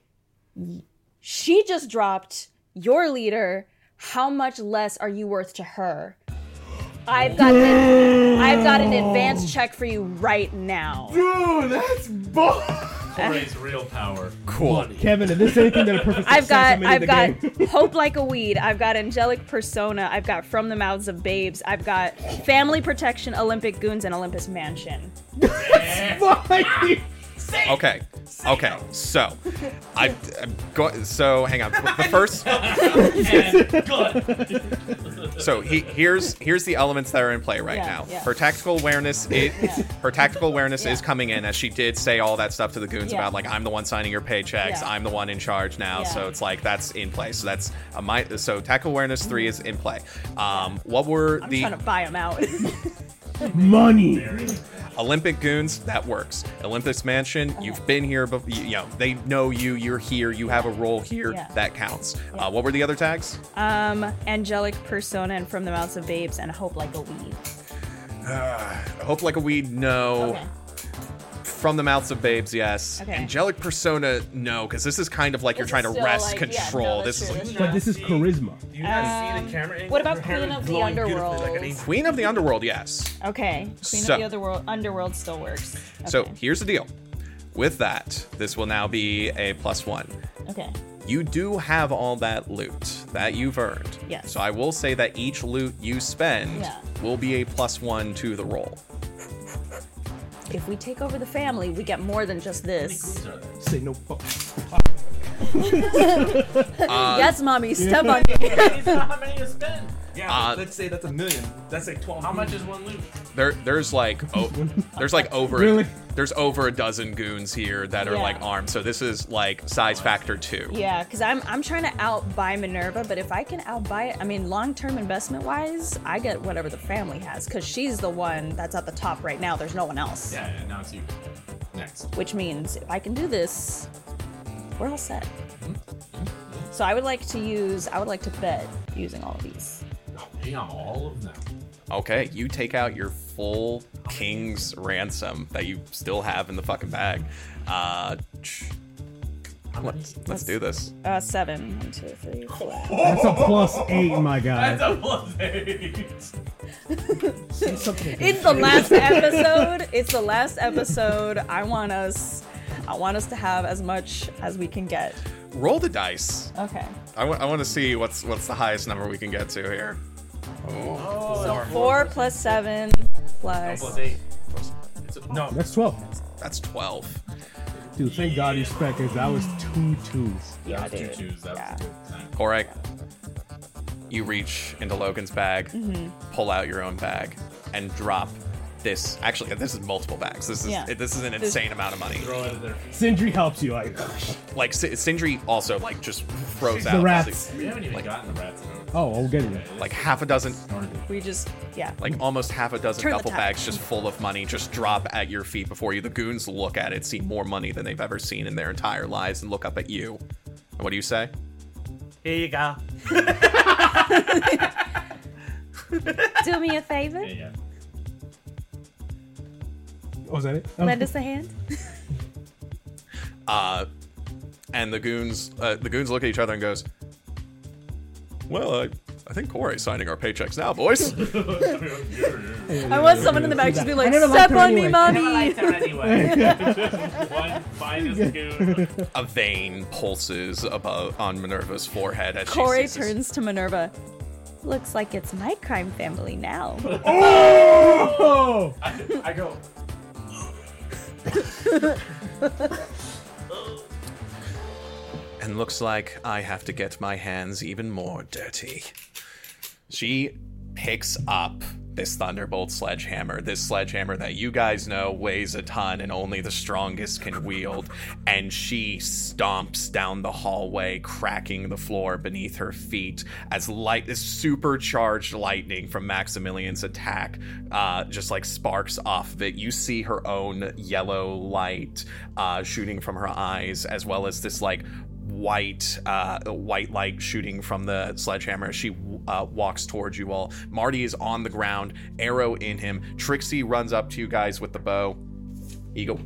she just dropped your leader. How much less are you worth to her? I've got an, I've got an advance check for you right now. Dude, that's bull. Kore's real power. cool Kevin, if there's anything that a perfect I've got I'm in I've the got game. hope like a weed. I've got angelic persona. I've got from the mouths of babes. I've got family protection, Olympic goons, and Olympus mansion. Fine. Okay. Okay. So, I I'm going. So, hang on. The first. So he, here's here's the elements that are in play right Yeah, now. yeah. Her tactical awareness, it, her tactical awareness is Yeah. coming in as she did say all that stuff to the goons Yeah. about like I'm the one signing your paychecks, Yeah. I'm the one in charge now. Yeah. So it's like that's in play. So that's a my so tactical awareness three is in play. Um, what were the I'm the trying to buy them out. Money. Olympic goons, that works. Olympus Mansion, you've been here, but you, you know they know you. You're here. You have a role here. Yeah. That counts. Uh, what were the other tags? um, angelic persona and from the mouths of babes and hope like a weed. Hope like a weed, no. Okay. From the mouths of babes, yes. Okay. Angelic persona, no, because this is kind of like you're This trying is to still wrest like- yeah, control. no, this that's is true, like that's But this is charisma. Do you not see Um, the camera angle? what about Her Queen is of the glowing beautifully Underworld? Like an angel. Queen of the Underworld, yes. Okay, Queen So- of the Underworld. Underworld still works. So here's the deal. With that, this will now be a plus one. okay. You do have all that loot that you've earned. Yes. So I will say that each loot you spend Yeah. will be a plus one to the roll. If we take over the family, we get more than just this. Say no fuck. yes, mommy, step on me. How many to spend? Yeah, Uh, let's say that's a million. That's like twelve. How much is one loot? There, there's like, oh, there's like over, Really? there's over a dozen goons here that are Yeah. like armed. So this is like size factor two. Yeah, because I'm I'm trying to outbuy Minerva, but if I can outbuy it, I mean, long term investment wise, I get whatever the family has because she's the one that's at the top right now. There's no one else, Yeah, yeah, now it's you. Next. which means if I can do this, we're all set. Hmm? Hmm? Hmm? So I would like to use, I would like to bet using all of these. Pay on all of them. Okay, you take out your full king's ransom that you still have in the fucking bag. Uh, ch- How many? let's let's do this. Uh, seven. One, two, three, four. That's a plus eight, my guy. That's a plus eight. It's the last episode. It's the last episode. I want us, I want us to have as much as we can get. Roll the dice. Okay. I want to see what's what's the highest number we can get to here. So four plus seven plus. Plus eight. No, That's 12. That's twelve. Dude, thank God you spec because that was two twos. Yeah, That was two dude. twos. That Yeah. was a good time. Kore, you reach into Logan's bag, Mm-hmm. pull out your own bag, and drop this. Actually, this is multiple bags. This is Yeah. this is an This- insane amount of money. Throw it in there. Sindri helps you. Like, Like Si- Sindri also like just throws The out rats. We haven't even gotten the rats out. oh, we'll get it. like half a dozen, We just, yeah. like almost half a dozen Turn the duffel tap. bags just full of money just drop at your feet before you. The goons look at it, see more money than they've ever seen in their entire lives, and look up at you. And what do you say? here you go. Do me a favor. Yeah, yeah. Oh, was that it? Oh. Lend us a hand. Uh, and the goons, uh, the goons look at each other and goes, "Well, I, I think Kore's signing our paychecks now, boys." I want someone in the back to be like, never liked step her on me, anyway." mommy. anyway. One finest goon. a vein pulses above on Minerva's forehead as Kore she sees this. turns to Minerva. Looks like it's my crime family now. Oh! I, I go. and looks like I have to get my hands even more dirty. She picks up this Thunderbolt sledgehammer, this sledgehammer that you guys know weighs a ton and only the strongest can wield, and she stomps down the hallway, cracking the floor beneath her feet as light, this supercharged lightning from Maximilian's attack, uh, just like sparks off of it. You see her own yellow light uh, shooting from her eyes, as well as this like white uh, white light shooting from the sledgehammer she uh, walks towards you all. Marty is on the ground, arrow in him. Trixie runs up to you guys with the bow. Eagle.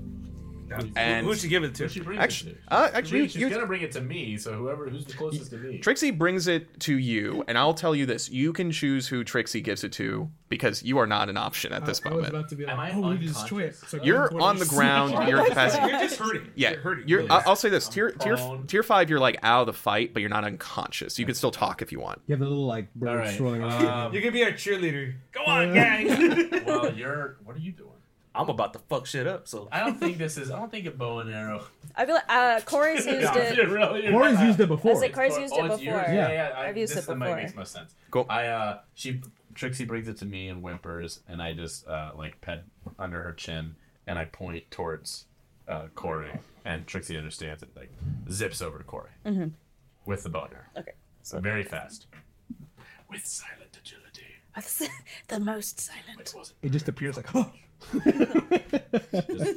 And Who'd you give it to? Who'd she bring actually, it to? uh, actually, She's you, gonna bring it to me, so whoever who's the closest to me. Trixie brings it to you, and I'll tell you this: you can choose who Trixie gives it to because you are not an option at this I was moment. about to be like, Am I oh, we destroy it. unconscious? So You're what on are the ground. saying? You're capacity. You're just hurting. Yeah, You're hurting. you're. really I'll. I'll say this: tier tier tier five, you're like out of the fight, but you're not unconscious. You can still talk if you want. You have a little like bird All right. strolling around. Um, You can be our cheerleader. Go on, gang. well, you're. What are you doing? I'm about to fuck shit up. So I don't think this is. I don't think a bow and arrow. I feel like uh, Kore's used it. You're really- you're Kore's not- used it I before. said Kore's used Oh, it before. Yeah. Yeah, yeah. I, I've used this it might before. makes most sense. Cool. I uh, she Trixie brings it to me and whimpers, and I just uh like pet under her chin, and I point towards uh Kore, and Trixie understands it. Like zips over to Kore with the bow and arrow. Okay. So very fast. With silent agility. The most silent. It. It just appears like, oh.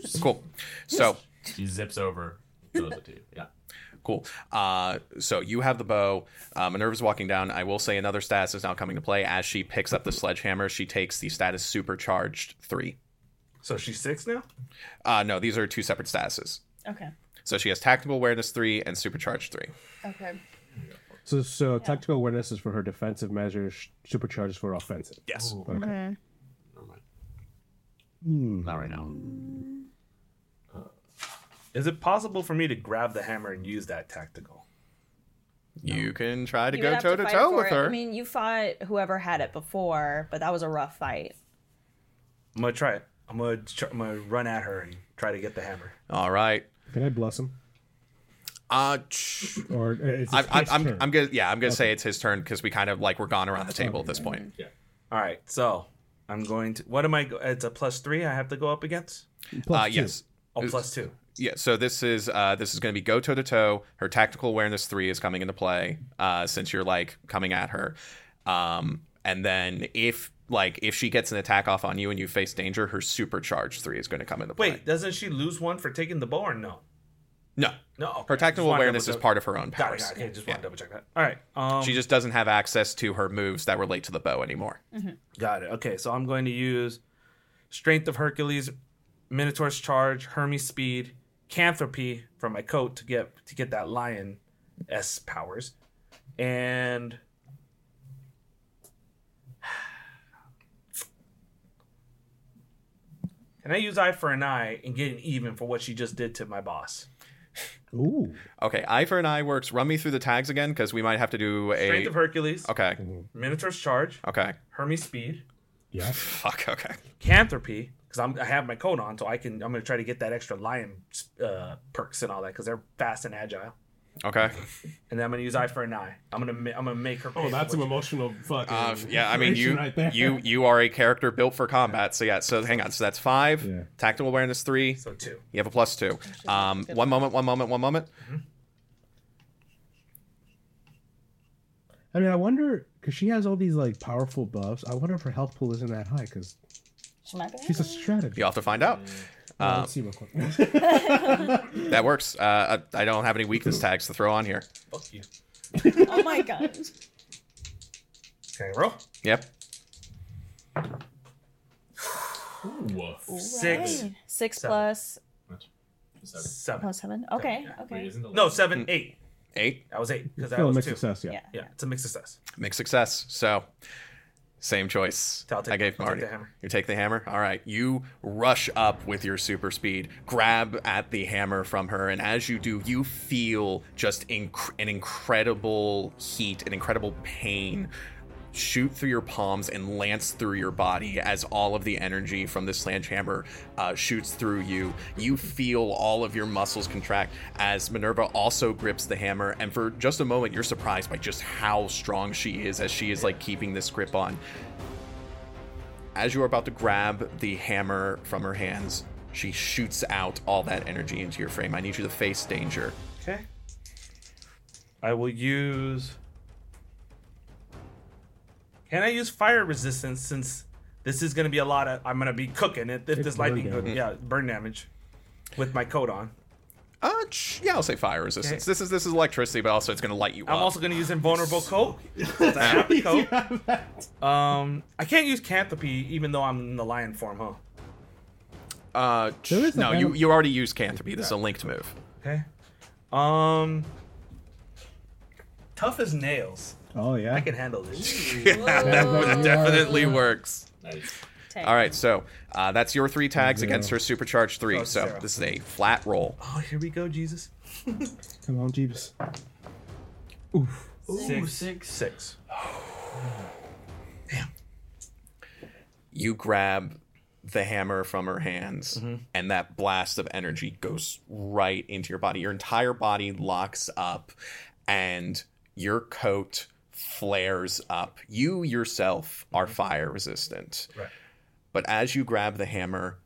Just, Cool. So she zips over, throws it to you. Yeah. Cool. Uh, so you have the bow. Uh, Minerva's walking down. I will say another status is now coming to play. As she picks up the sledgehammer, she takes the status supercharged three. so she's six now. Uh, no, these are two separate statuses. Okay. So she has tactical awareness three and supercharged three. Okay. So, so tactical awareness is for her defensive measures, supercharged for offensive. Yes. Okay. Never mind. Not right now. Is it possible for me to grab the hammer and use that tactical? You can try to You would go have toe to fight toe for with it. her. I mean, you fought whoever had it before, but that was a rough fight. I'm gonna try it. I'm gonna tr- I'm gonna run at her and try to get the hammer. All right. Can I bless him? Uh, ch- Or uh, it's I, I, I'm, turn? I'm gonna yeah I'm gonna say it's his turn because we kind of like we're gone around the table at this point. Yeah. All right, so I'm going to. What am I? It's a plus three. I have to go up against. Plus Uh, two. yes. Oh, plus two. Yeah, so this is uh, this is going to be go toe to toe. Her tactical awareness three is coming into play uh, since you're like coming at her, um, and then if like if she gets an attack off on you and you face danger, her supercharge three is going to come into play. Wait, doesn't she lose one for taking the bow or no? No, No. okay. her Just tactical awareness is part of her own Got it. powers. Got it. Okay, just Yeah. want to double check that. All right. Um, She just doesn't have access to her moves that relate to the bow anymore. got it. Okay, so I'm going to use Strength of Hercules, Minotaur's Charge, Hermes Speed, Canthropy from my coat to get to get that lion s powers, and can I use Eye for an Eye and get an even for what she just did to my boss? Ooh. Okay, eye for an eye works. Run me through the tags again because we might have to do a. Strength of Hercules, okay, Minotaur's Charge, okay, Hermes Speed, Yeah. fuck, okay. Canthropy because I'm I have my coat on, so I can I'm gonna try to get that extra lion uh, perks and all that because they're fast and agile. Okay. And then I'm gonna use eye for an eye. I'm gonna ma- I'm gonna make her. Pay Oh, that's what an emotional fucking. Uh, yeah, I mean you right there. you you are a character built for combat. So yeah, so hang on. So that's five. Yeah. Tactical awareness three. So two. You have a plus two. Um, one moment, one moment, one moment. I mean, I wonder because she has all these like powerful buffs. I wonder if her health pool isn't that high because She might be. she's a strategist. You'll have to find out. Well, let's see real quick. That works. Uh, I I don't have any weakness tags to throw on here. Fuck you. Oh my god. Okay, roll. Yep. Ooh. Six. Right. Six Seven. plus Seven. Seven. plus seven. Okay. Wait, Okay. isn't No, seven, eight. Eight. That was eight because that Still a was mixed two. success. Yeah. Yeah. Yeah, it's a mixed success. Mixed success. So, same choice. Take- I gave take Marty. the hammer. You take the hammer. All right. You rush up with your super speed, grab at the hammer from her, and as you do, you feel just inc- an incredible heat, an incredible pain shoot through your palms and lance through your body as all of the energy from this sledgehammer uh, shoots through you. You feel all of your muscles contract as Minerva also grips the hammer, and for just a moment, you're surprised by just how strong she is as she is like keeping this grip on. As you are about to grab the hammer from her hands, she shoots out all that energy into your frame. I need you to face danger. Okay. I will use. Can I use fire resistance since this is gonna be a lot of? I'm gonna be cooking it. If It's this lightning, burn hook, yeah, burn damage, with my coat on. Uh, yeah, I'll say fire resistance. Okay. This is this is electricity, but also it's going to light you I'm up. also gonna use invulnerable coat. 'cause I have the coat. Um, I can't use canthropy even though I'm in the lion form, huh? Uh, ch- There is a no, you venom- you already used Canthropy. This is a linked move. Okay. Um, tough as nails. Oh yeah. I can handle this. yeah, that definitely works. Nice. All right, so uh, that's your three tags Zero. against her supercharged three. Oh, so zero. this is a flat roll. oh, here we go, Jesus. Come on, Jeeves. Oof. Six. six. Six. You grab the hammer from her hands, Mm-hmm. and that blast of energy goes right into your body. Your entire body locks up, and your coat flares up. You yourself are fire resistant. Mm-hmm. Right. But as you grab the hammer,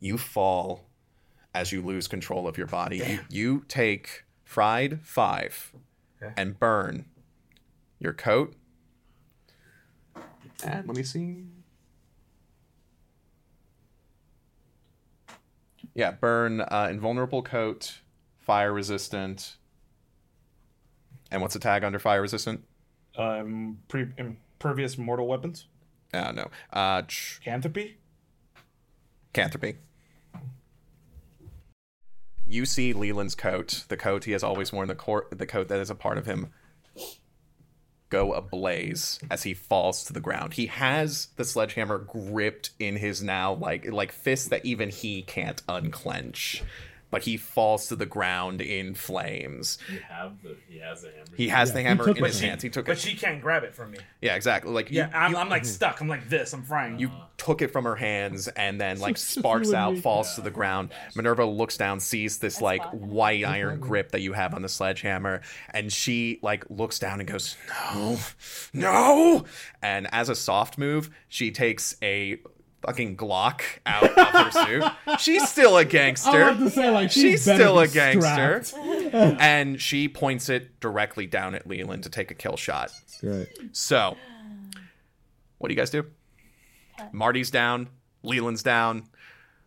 you fall as you lose control of your body. You, you take fried five Okay. and burn your coat. And let me see. Yeah, burn uh, invulnerable coat, fire resistant. And what's the tag under fire resistant? Um, pre- impervious mortal weapons. Uh, no. Uh, ch- Canthropy. Canthropy. You see Leland's coat, the coat he has always worn, the, cor- the coat that is a part of him, go ablaze as he falls to the ground. He has the sledgehammer gripped in his now like like fist that even he can't unclench. But he falls to the ground in flames. You have the. He has the hammer. He has Yeah, the hammer in his from hands. He took But it. she can't grab it from me. Yeah, exactly. Like you- Yeah, I'm, you- I'm like stuck. I'm like this. I'm frying. You took it from her hands and then like sparks out, me. falls to the ground. Minerva looks down, sees this like fine. white iron grip that you have on the sledgehammer, and she like looks down and goes, "No, no!" And as a soft move, she takes a fucking Glock out of her suit. She's still a gangster. I have to say, like, she She's still a gangster. and she points it directly down at Leland to take a kill shot. Great. So, what do you guys do? Marty's down, Leland's down,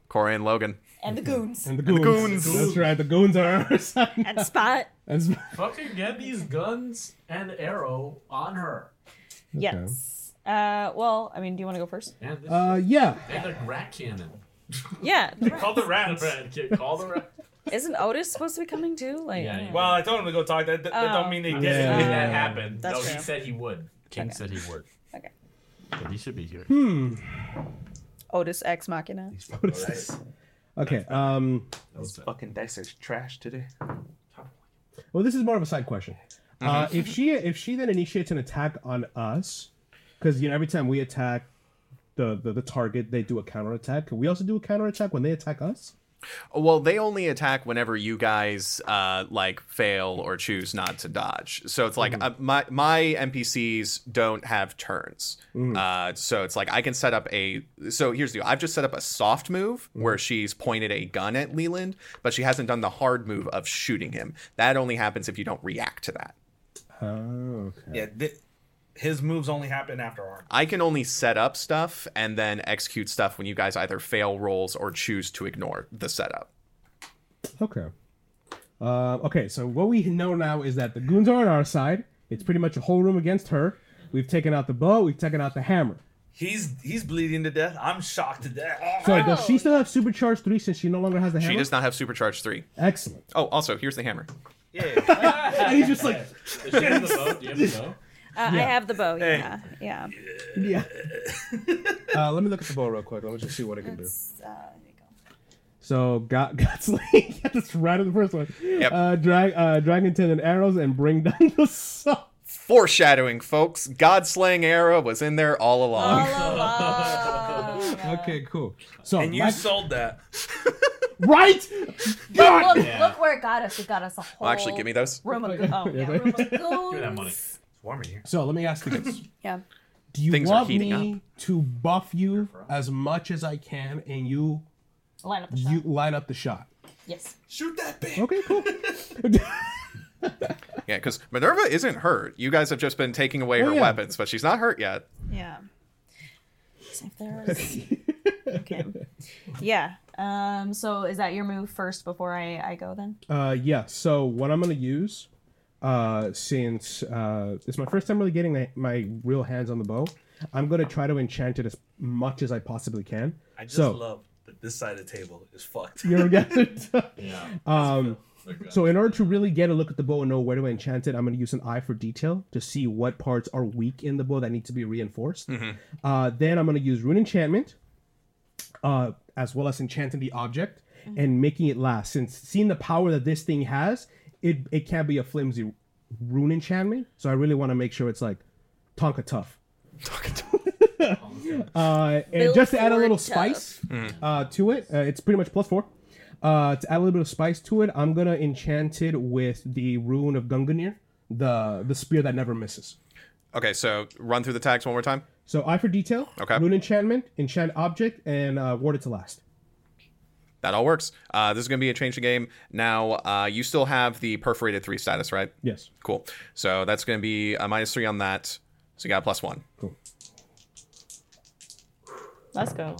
Kore and Logan. And the goons. And the goons. goons. That's right. The goons are on our side. and Spot. And sp- Fucking get these guns and arrow on her. Yes. Uh, well, I mean, do you want to go first? And, this uh, yeah. and a rat cannon. Yeah. Call the rats. Rat kid, call the rat. Isn't Otis supposed to be coming too? Like, Yeah, I yeah. Well, I told him to go talk. That, that, that Oh. don't mean they did Yeah. it. that happened. That's no, he true. said he would. King Okay. said he would. Okay. But he should be here. Hmm. Otis Ex Machina. Okay. Um. Those fucking dice are trash today. Well, this is more of a side question. Mm-hmm. Uh, if she if she then initiates an attack on us, because you know every time we attack the, the the target, they do a counter attack. Can we also do a counter attack when they attack us? Well, they only attack whenever you guys uh, like fail or choose not to dodge. So it's like uh, my my NPCs don't have turns. Uh, so it's like I can set up a. So here's the. deal. I've just set up a soft move where she's pointed a gun at Leland, but she hasn't done the hard move of shooting him. That only happens if you don't react to that. Oh, okay. Yeah, th- his moves only happen after our. I can only set up stuff and then execute stuff when you guys either fail rolls or choose to ignore the setup. Okay. Uh, okay, so what we know now is that the goons are on our side. It's pretty much a whole room against her. We've taken out the bow. We've taken out the hammer. He's he's bleeding to death. I'm shocked to death. So does she still have supercharged three since she no longer has the hammer? She does not have supercharged three. Excellent. Oh, also here's the hammer. Yeah. And he's just like, Does she have the bow? Do you have the bow? Uh, I have the bow. Yeah. Yeah. yeah. uh, let me look at the bow real quick. Let me just see what it can do. Uh, there you go. So got Gotsley, that's right in the first one. Yep. Uh, drag uh, dragon tin and arrows and bring down the sun. Foreshadowing, folks. God slaying era was in there all along. All along. Okay, cool. So And you my- sold that. right? God! Look, look where it got us. It got us a whole Well, actually, give me those. room of oh, yeah, Yeah, room of Give me that money. It's warm in here. So let me ask you this: Yeah. Do you Things are want heating me to buff you as much as I can, and you Line up the shot. you line up the shot? yes. Shoot that bitch. Okay, cool. Yeah, because Minerva isn't hurt. You guys have just been taking away her Oh, yeah. weapons, but she's not hurt yet. Yeah. See if there's. okay. Yeah. Um. So is that your move first before I I go then? Uh, yeah. So what I'm gonna use, uh, since uh, it's my first time really getting my, my real hands on the bow, I'm gonna try to enchant it as much as I possibly can. I just so love that this side of the table is fucked. you're getting. Yeah. um. So in order to really get a look at the bow and know where to enchant it, I'm going to use an eye for detail to see what parts are weak in the bow that need to be reinforced. Uh, then I'm going to use rune enchantment, uh, as well as enchanting the object and making it last. Since seeing the power that this thing has, it it can't be a flimsy rune enchantment. So I really want to make sure it's like Tonka tough. Tonka Uh, and just to add a little tough. spice uh, to it, uh, it's pretty much plus four. Uh, to add a little bit of spice to it, I'm gonna enchant it with the rune of Gungnir, the the spear that never misses. Okay, so run through the tags one more time. So eye for detail, Okay. rune enchantment, enchant object, and uh, ward it to last. That all works. Uh, this is going to be a change the game. Now, uh, you still have the perforated three status, right? Yes. Cool. So that's going to be a minus three on that. So you got a plus one. Cool. Let's go.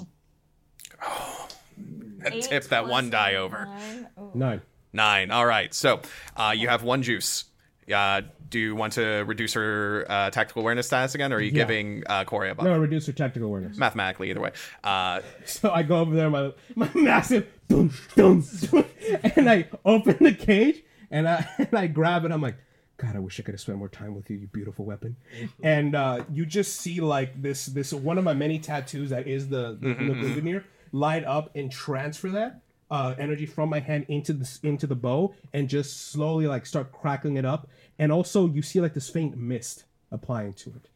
Tip that one die over. Nine. Nine. All right. So uh, you have one juice. Uh, do you want to reduce her uh, tactical awareness status again, or are you Yeah. giving uh, Kore a buff? No, reduce her tactical awareness. Mathematically, either way. Uh, So I go over there, my my massive, boom, boom, boom, and I open the cage and I and I grab it. I'm like, God, I wish I could have spent more time with you, you beautiful weapon. And uh, you just see like this this one of my many tattoos that is the the, the Gungnir light up and transfer that uh, energy from my hand into the into the bow and just slowly like start crackling it up. And also you see like this faint mist applying to it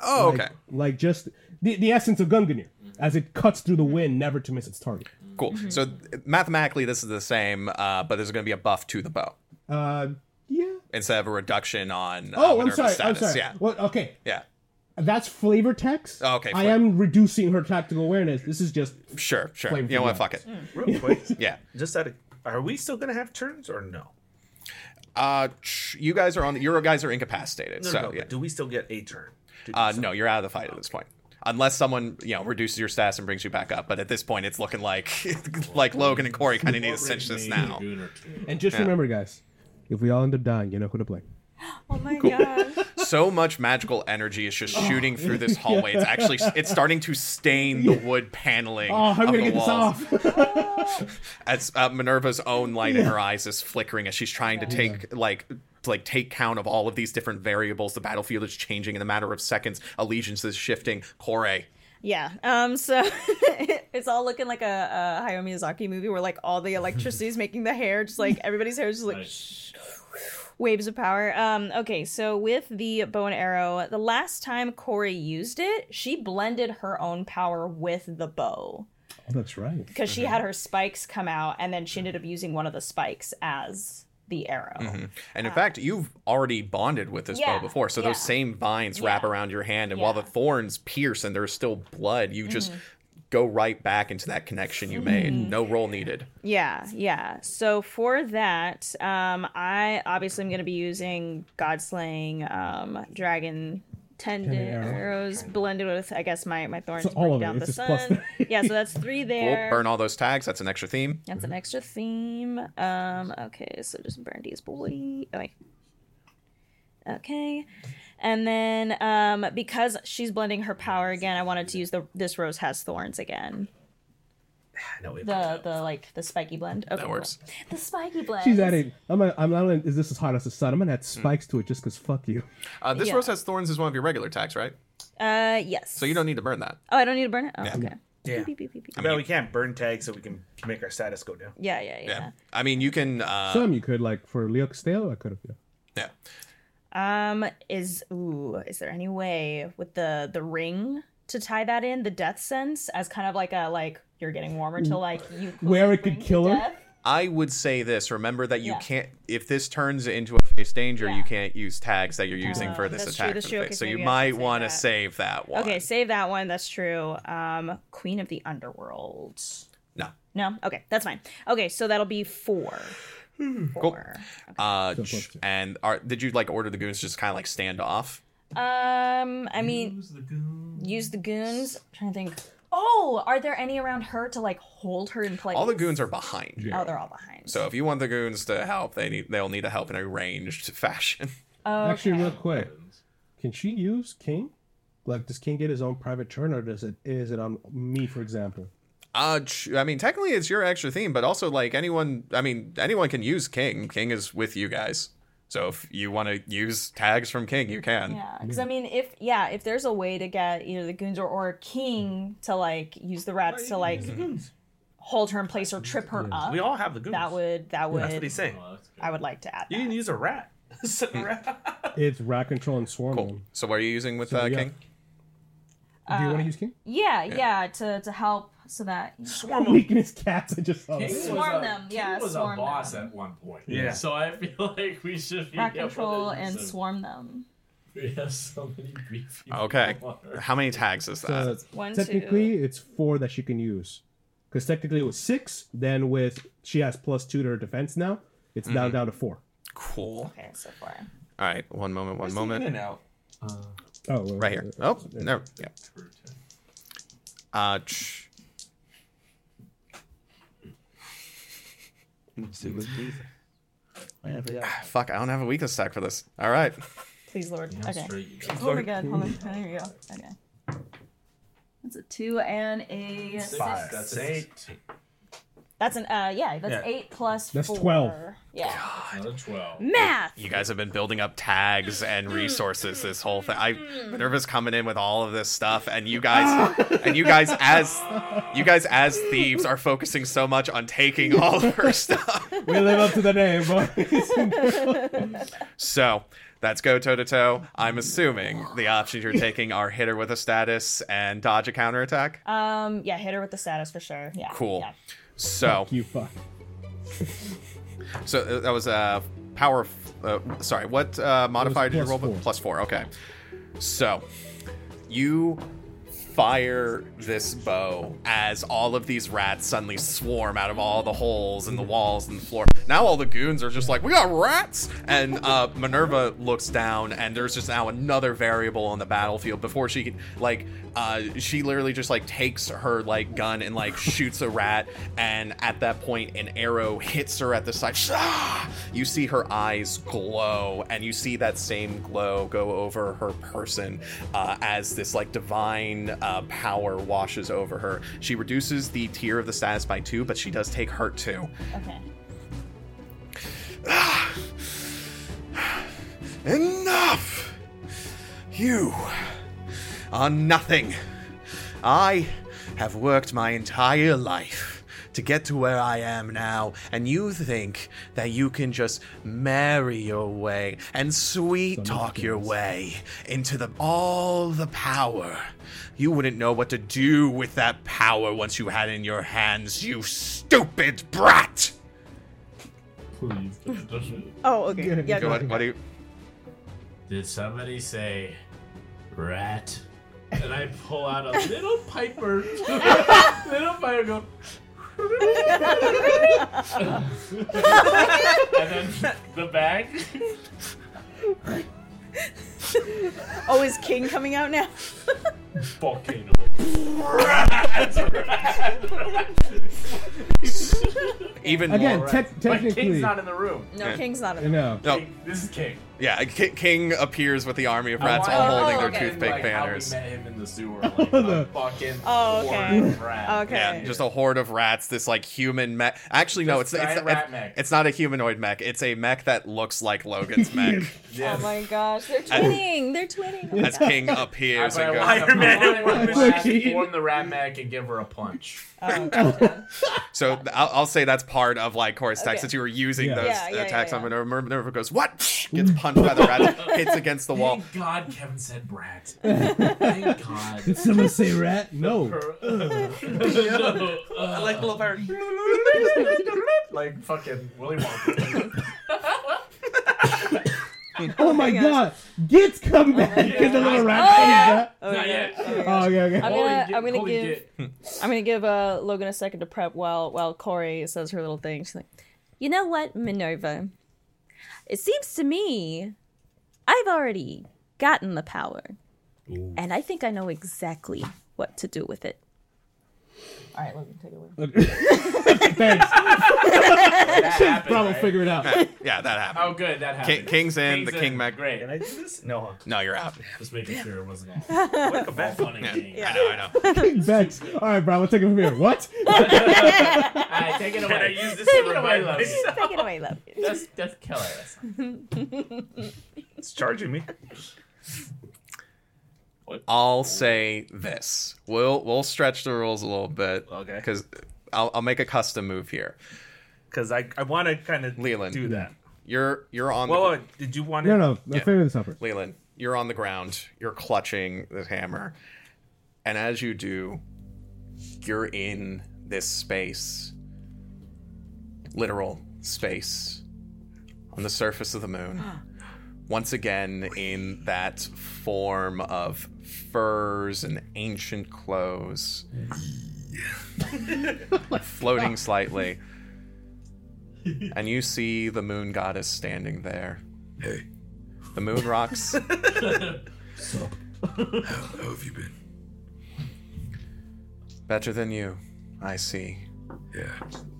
oh, like, okay. like just the, the essence of Gungnir as it cuts through the wind, never to miss its target. Cool. So mathematically, this is the same, uh, but there's going to be a buff to the bow Uh, yeah. instead of a reduction on. Uh, Oh, I'm sorry. Status. I'm sorry. Yeah. Well, okay. Yeah. That's flavor text. Oh, okay, I flavor. am reducing her tactical awareness. This is just Sure. Sure. You know what? Fuck it. Real quick, Yeah. just out of, are we still gonna have turns or no? Uh, you guys are on. The, Your guys are incapacitated. No, so no, yeah. but do we still get a turn? Do- Uh, no, you're out of the fight at this point. Unless someone, you know, reduces your stats and brings you back up. But at this point, it's looking like like Logan and Kore kind of need to cinch this now. goon or two. and just remember, guys, if we all end up dying, you know who to blame. Oh my god. So much magical energy is just shooting through this hallway. It's actually it's starting to stain the wood paneling Oh, how of are we the gonna get walls. this off? As uh, Minerva's own light in her eyes is flickering as she's trying to take like to, like take count of all of these different variables. The battlefield is changing in a matter of seconds. Allegiance is shifting. Kore. Yeah. Um. So it's all looking like a, a Hayao Miyazaki movie where like all the electricity is making the hair just like everybody's hair is just like Nice. Waves of power. Um. Okay. So with the bow and arrow, the last time Kore used it, she blended her own power with the bow Oh, that's right. because she had her spikes come out, and then she ended up using one of the spikes as the arrow. And in fact, you've already bonded with this Yeah, bow before, so those same vines wrap around your hand, and while the Mm-hmm. thorns pierce and there's still blood, you just go right back into that connection you made. No roll needed. Yeah, yeah. So for that, um, I obviously am going to be using God Slaying, um, Dragon Tendon Tendon arrow. arrows blended with, I guess, my my thorns So to all bring of it, down the it's just plus sun. yeah, so that's three Cool. there. Burn all those tags. That's an extra theme. That's an extra theme. Um, okay, so just burn these boy. Oh, wait. Okay. And then um, because she's blending her power again, I wanted to use the this rose has thorns again. I know we The the like the spiky blend. Okay, That cool. works. The spiky blend. She's adding. I'm. A, I'm not. only Is this as hot as the sun? I'm gonna add spikes to it just because fuck you. Uh, this Yeah. rose has thorns is one of your regular tags, right? Uh, yes. So you don't need to burn that. Oh, I don't need to burn it. Oh, okay. Yeah. Beep, beep, beep, beep. But we can't burn tags so we can make our status go down. Yeah, yeah, yeah. Yeah. I mean, you can. Uh, Some you could like for Leo Castello. I could have. Yeah. yeah. Um, is ooh, is there any way with the the ring to tie that in the death sense as kind of like a like you're getting warmer to like you Where it could kill her? I would say this. Remember that you Yeah. can't. If this turns into a face danger, you can't use tags that you're using Uh, for this that's true, attack. true. Okay, so so you might want to save that one. Okay, save that one. That's true. Um, Queen of the Underworld. No. No. Okay, that's fine. Okay, so that'll be four. Four. Uh, So ch- close to- and are did you like order the goons to just kind of like stand off? Um, I mean, Use the goon. use the goons. I'm trying to think. Oh, are there any around her to like hold her in place? All the goons are behind you. Oh, they're all behind. So if you want the goons to help, they need they'll need to help in a ranged fashion. okay. Actually, real quick, can she use King? Like, does King get his own private turn, or does it is it on me, for example? Uh, I mean, technically it's your extra theme, but also like anyone, I mean, anyone can use King. King is with you guys. So if you want to use tags from King, you can. Yeah, because I mean, if yeah, if there's a way to get either the goons or, or King to like use the rats to like hold her in place or trip her up, We all have the goons. that would that would That's what he's saying. Oh, that's good. I would like to add. You that. can use a rat. Set a rat. It's rat control and swarm. Cool. So what are you using with So, uh, yeah. King? Do you want to use King? Yeah, yeah, to to help so that Swarm 'em. Weakness cats. I just saw. King that. Swarm a- them, King yeah, was swarm a boss them. at one point. Yeah. So I feel like we should be rat able control to use and them. swarm them. We have so many beefy. Okay. water. How many tags is that? So One, technically, it's four that she can use. Because technically it was six. Then with she has plus two to her defense now. It's Mm-hmm. now down to four. cool. Okay, so far. All right, one moment, one moment. In and out. Oh, Right here. uh, Oh, no. Yeah. Uh, ch- Ah, fuck, I don't have a weakness stack for this. All right. Please, Lord. How Okay. straight you got. Oh my God. Hold on. Oh, there you go. Okay. That's a two and a six. Five. That's eight. That's an uh yeah. That's Yeah. eight plus. That's four. 12. Yeah. Another 12. Math. You guys have been building up tags and resources this whole thing. I Minerva's coming in with all of this stuff, and you guys, and you guys as, you guys as thieves are focusing so much on taking all of her stuff. We live up to the name, boys. So that's go toe to toe. I'm assuming the options you're taking are hit her with a status and dodge a counterattack. Um. Yeah. Hit her with the status for sure. Yeah. Cool. Yeah. So, you fuck. so uh, that was a uh, power. f- Uh, sorry, what uh, modifier did you roll? four. Plus four. Okay. So, you fire this bow as all of these rats suddenly swarm out of all the holes in the walls and the floor. Now all the goons are just like, "We got rats!" And uh, Minerva looks down, and there's just now another variable on the battlefield. Before she can, like, uh, she literally just like takes her like gun and like shoots a rat, and at that point, an arrow hits her at the side. Ah! You see her eyes glow, and you see that same glow go over her person uh, as this like divine uh, power washes over her. She reduces the tier of the status by two, but she does take hurt too. Okay. Enough! You are nothing. I have worked my entire life to get to where I am now, and you think that you can just marry your way and sweet talk your way into the all the power. You wouldn't know what to do with that power once you had it in your hands, you stupid brat! Please. don't- Oh. Okay. Yeah. Go What, what do you? Did somebody say rat? And I pull out a little piper. little piper go. and then the bag. Oh, is King coming out now? Volcano. Rat! Rat! Even Again, more. te- But technically, King's not in the room. No, King's not. A- no. No, King, this is King. Yeah, Ki- King appears with the army of rats wanna all Oh, holding their okay. toothpick like banners. How we met him in the sewer. Like The- a fucking Oh, okay. horde of rats. Okay. Yeah, just a horde of rats. This like human mech. Actually, no, it's Just it's, rat it's mech. it's not a humanoid mech. It's a mech that looks like Logan's mech. Yes. Oh my gosh, they're twinning. They're twinning. As King appears I, and goes. Iron Man want to machine. form the rat mech and give her a punch. Oh, gotcha. So I'll, I'll say that's part of like Kore's text Okay. that you were using Yeah. those Yeah, yeah, attacks yeah, on yeah. Minerva. Minerva goes, "What?" Gets punched punched by the rat. hits against the wall. Thank God Kevin said brat. Thank God. Did someone say rat? No. no, I like the little pirate. like fucking Willy Wonka. Oh my god. Gits come back and the little rat Oh, yeah. back. Oh, Not yeah. yet. Oh, okay, okay. I'm gonna, I'm gonna holy give. I'm gonna give uh, Logan a second to prep while while Kore says her little thing. She's like, you know what, Minerva? It seems to me, I've already gotten the power, and I think I know exactly what to do with it. All right, Logan, take it away. Thanks. Probably right? figure it out. Yeah, that happened. Oh, good. That King, happened. King's in. King's the King in. Mac. Great. Can I do this? No. huh? No, you're out. Just making sure it wasn't all, Welcome all back. fun and Yeah. I know. I know. Bex. All right, Bravo, take it from here. What? All right, take it away. Can I use this Take to it away, love. myself? Take it away, love. That's that's killer. It's charging me. I'll say this. We'll we'll stretch the rules a little bit. Okay. Because I'll I'll make a custom move here. Because I, I want to kind of Leland. do that. You're you're on the Whoa, whoa, did you want to? No, no. I'll figure this out first. Leland, you're on the ground. You're clutching the hammer. And as you do, you're in this space. Literal space. On the surface of the moon. Once again, in that form of furs and ancient clothes. floating slightly. And you see the moon goddess standing there. Hey, The moon rocks. how, how have you been? Better than you, I see. Yeah.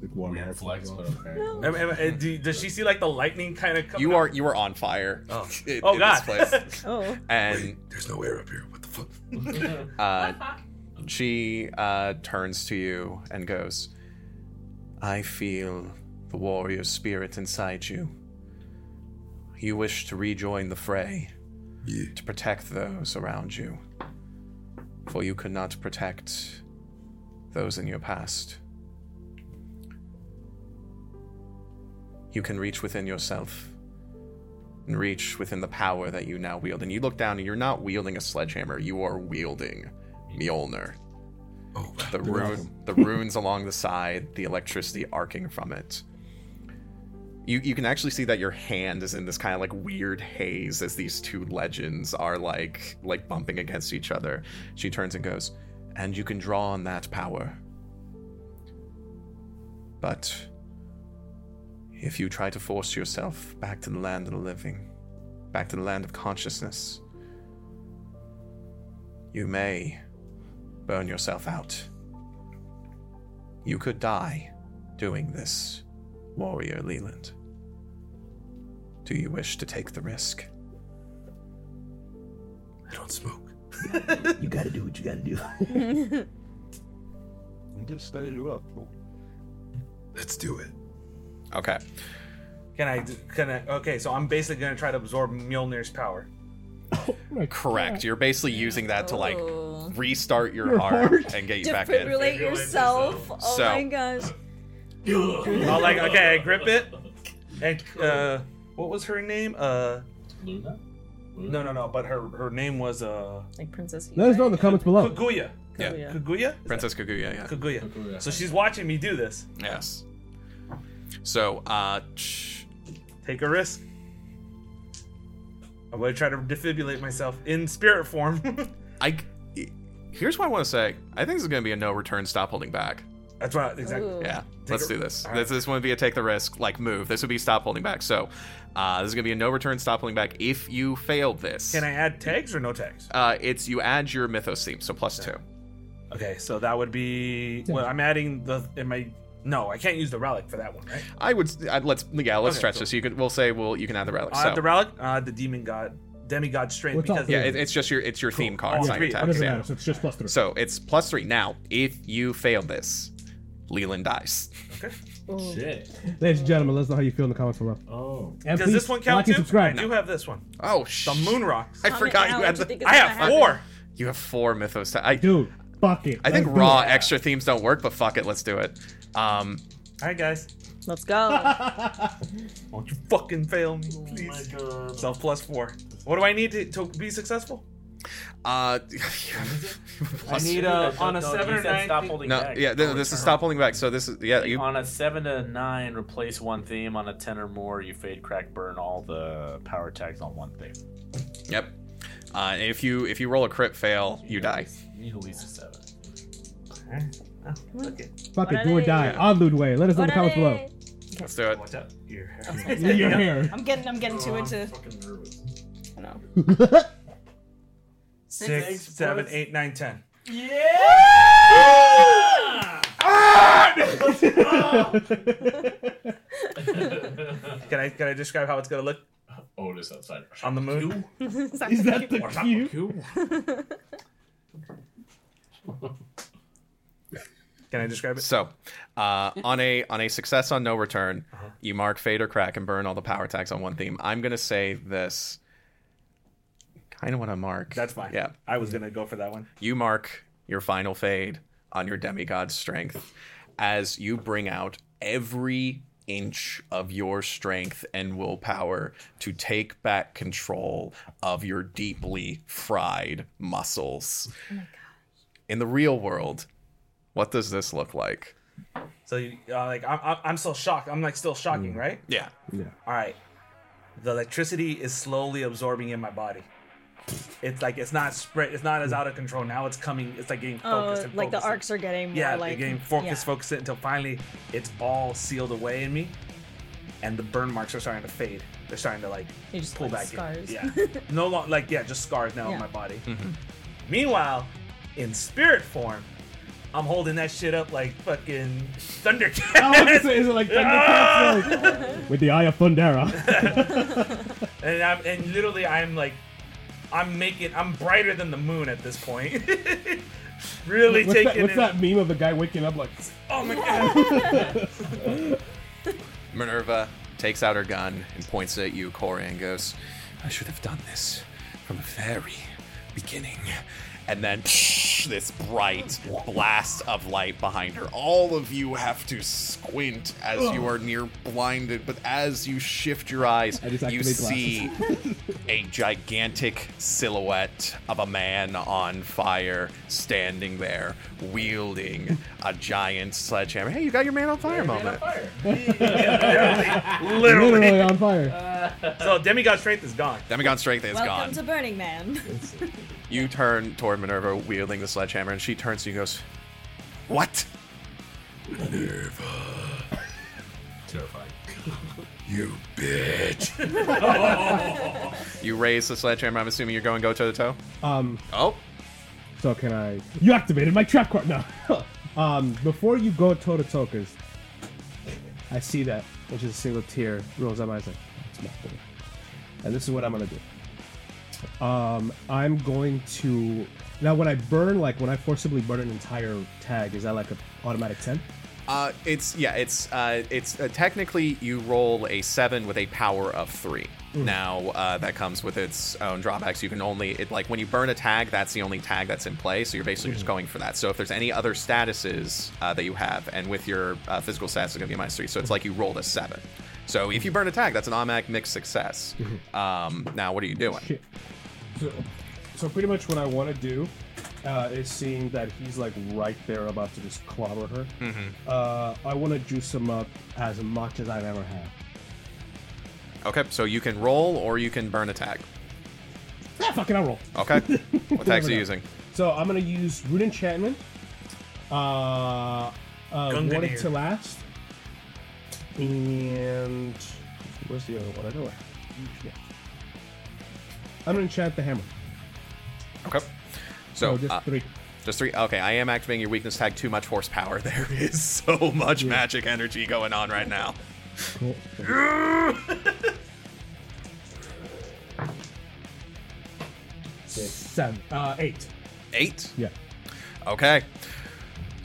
Like warm Weird heads. flex, but okay. Am- am- am- do- does she see like the lightning kind of? You are you are on fire. Oh. in- Oh in God. this place. Oh, And There's no air up here. Uh, she uh, turns to you and goes, "I feel the warrior spirit inside you. You wish to rejoin the fray Yeah. to protect those around you, for you could not protect those in your past." You can reach within yourself and reach within the power that you now wield. And you look down and you're not wielding a sledgehammer, you are wielding Mjolnir. Oh, The rune the runes along the side, the electricity arcing from it. You you can actually see that your hand is in this kind of like weird haze as these two legends are like like bumping against each other. She turns and goes, and you can draw on that power. But if you try to force yourself back to the land of the living, back to the land of consciousness, you may burn yourself out. You could die doing this, warrior Leland. Do you wish to take the risk? I don't smoke. You gotta do what you gotta do. Just stay you up. Let's do it. Okay. Can I? do- Can I? Okay, so I'm basically gonna try to absorb Mjolnir's power. Correct. You're basically using that to like Oh. restart your, Your heart, heart? and get you back in. defibrillate yourself. Oh So- my gosh. Oh, like okay, I grip it, and uh, what was her name? Uh, Luna? no, no, no. But her her name was uh Like Princess. Let us know in the comments below. Kaguya. Yeah. Kaguya. Kaguya. Princess Kaguya, yeah. Kaguya. Kaguya. So she's watching me do this. Yes. So, uh, ch- Take a risk. I'm gonna try to defibrillate myself in spirit form. I. Here's what I want to say. I think this is going to be a no return, stop holding back. That's right. Exactly. Ooh. Yeah, Take let's a- do this. all This this wouldn't be a take the risk like move. This would be stop holding back. So, uh, this is gonna be a no return, stop holding back. If you failed this, Can I add tags or no tags? Uh, it's you add your mythos theme, so plus two. Okay, so that would be. Well, I'm adding the. Am I? No, I can't use the relic for that one, right? I would I'd, let's yeah let's Okay, stretch cool. this. You could we'll say well you can add the relic. I so the relic, uh, the demon god, demigod strength. What's because yeah, it, it's just your it's your theme card. It's All not your three. What does text. it Yeah. So it's just plus three. So it's plus three. Now, if you fail this, Leland dies. okay. Shit. Ladies and gentlemen, let us know how you feel in the comments below. Oh. And Does please this one count like too? subscribe. I do have this one. Oh sh! The moon rocks. I forgot you had the. you I gonna have happen? four. You have four mythos. ta- I Dude, fuck it. I think raw it. extra themes don't work, but fuck it, let's do it. Um, All right, guys. Let's go. Won't you fucking fail me, Oh please? So plus four. What do I need to, to be successful? Uh, I need a on a seven or nine. Stop holding no, back. yeah, th- this is stop holding back. So this is yeah, you on a seven to nine, replace one theme. On a ten or more, you fade, crack, burn all the power tags on one theme. yep. Uh, if you if you roll a crit fail, you die. You need at least a seven. Okay. Fuck What it, do or they? die. On Ludway. Let us know in What the comments below. Let's do it. Watch out. Your Your hair. I'm getting I'm getting too oh, into fucking nervous. I know. Six, seven, eight, nine, ten. Can I can I describe how it's gonna look oh, Otis outside. on the moon? Is that the cue? Can I describe it? So, uh, on a on a success on no return, you mark fade or crack and burn all the power tags on one theme. I'm gonna say this. Kind of want to mark. That's fine. Yeah, I was gonna go for that one. you mark your final fade on your demigod strength as you bring out every inch of your strength and willpower to take back control of your deeply fried muscles. In the real world, what does this look like? So you uh, like I'm I'm- I'm still shocked. I'm like still shocking, right? Yeah. Yeah. All right. The electricity is slowly absorbing in my body. It's like it's not spread. It's not as out of control now. It's coming. It's like getting Oh, focused. and like the focused. arcs are getting more Yeah, like they're getting focused, yeah. focused until finally it's all sealed away in me, and the burn marks are starting to fade. They're starting to like They just pull like back scars. in. Yeah, no longer like yeah, just scars now Yeah. on my body. Meanwhile, in spirit form, I'm holding that shit up like fucking Thundercat. I was gonna say, is it like Thundercats? Like, with the eye of Thundera. and I'm and literally I'm like I'm making I'm brighter than the moon at this point. really What's, taking that, what's it. that meme of the guy waking up like? Oh my god. Minerva takes out her gun and points it at you, Kore, and goes, I should have done this from the very beginning. And then this bright blast of light behind her. All of you have to squint as you are near blinded, but as you shift your eyes, you see a gigantic silhouette of a man on fire standing there, wielding a giant sledgehammer. Hey, you got your man on fire moment. literally. Literally on fire. So demigod strength is gone. Demigod strength is Welcome gone. to Burning Man. You turn toward Minerva wielding the sledgehammer, and she turns to you and goes, What? Minerva Terrifying. You bitch. You raise the sledgehammer. I'm assuming you're going go toe to toe? Um, Oh, so can I? You activated my trap card. No. um, before you go toe to toe, cause I see that, which is a single tear rolls down my eyes like, it's nothing. And this is what I'm gonna do. Um, I'm going to now when I burn, like when I forcibly burn an entire tag, is that like an automatic ten? uh, it's yeah, it's uh, it's uh, technically you roll a seven with a power of three. Now uh, that comes with its own drawbacks. You can only it, like when you burn a tag, that's the only tag that's in play. So you're basically just going for that. So if there's any other statuses uh, that you have, and with your uh, physical stats, it's gonna be minus three. So it's like you rolled a seven. So if you burn a tag, that's an automatic mixed success. Um, now what are you doing? So, so pretty much what I want to do uh, is seeing that he's like right there about to just clobber her. Uh, I want to juice him up as much as I've ever had. Okay, so you can roll or you can burn a tag. Ah, fucking I'll roll. Okay. what tags are you using? So I'm gonna use root enchantment. Uh, uh Gungnir. want it to last. And where's the other one? I don't know it. Yeah. I'm gonna enchant the hammer. Okay. So So just uh, three. just three. Okay, I am activating your weakness tag. Too much horsepower. There is so much magic energy going on right now. Cool. Six, seven, uh, eight. Eight. Yeah. Okay.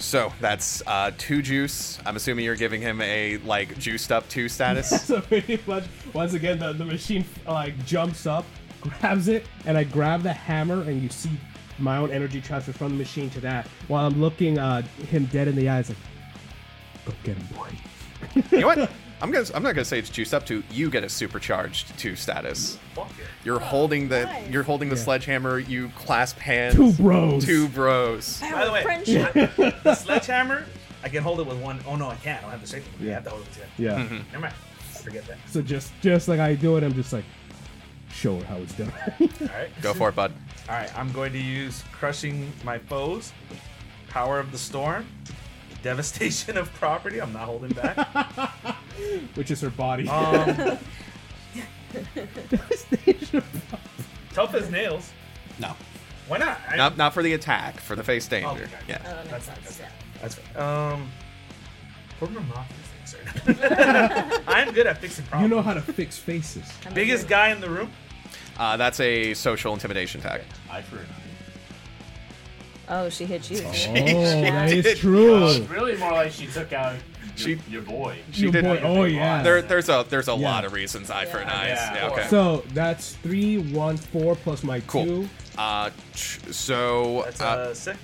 So that's uh, two juice. I'm assuming you're giving him a like juiced up two status. So pretty much, once again, the, the machine like jumps up, grabs it, and I grab the hammer, and you see my own energy transfer from the machine to that. While I'm looking uh, him dead in the eyes, like, go get him, boy. You know what? I'm gonna. I'm not gonna say it's juiced up to. You get a supercharged two status. You're holding the. nice. You're holding the sledgehammer. You clasp hands. Two bros. Two bros. By the way, friendship. the sledgehammer, I can hold it with one. Oh no, I can't. I don't have the safety. Yeah. I Yeah. have to hold it with two. Yeah. Mm-hmm. Never mind. I forget that. So just just like I do it, I'm just like, show her how it's done. All right. Go for it, bud. All right. I'm going to use crushing my foes, power of the storm, devastation of property. I'm not holding back. Which is her body. Um, tough as nails. No. Why not? I, Not not for the attack. For the face danger. okay. Yeah. Oh, that That's makes fine. sense. That's fine. That's fine. Um, former mafia fixer. I'm good at fixing problems. you problems. know how to fix faces. I'm Biggest good. guy in the room. Uh, that's a social intimidation tag. Eye for an eye. Oh, she hit you. Oh, that is did. true. It's really more like she took out your, She- your boy. She Your did. boy- oh yeah. There, there's a there's a Yeah. lot of reasons eye for an eye. Yeah. Yeah. okay. So that's three, one, four plus my Cool. two. Uh, so That's uh, uh, six.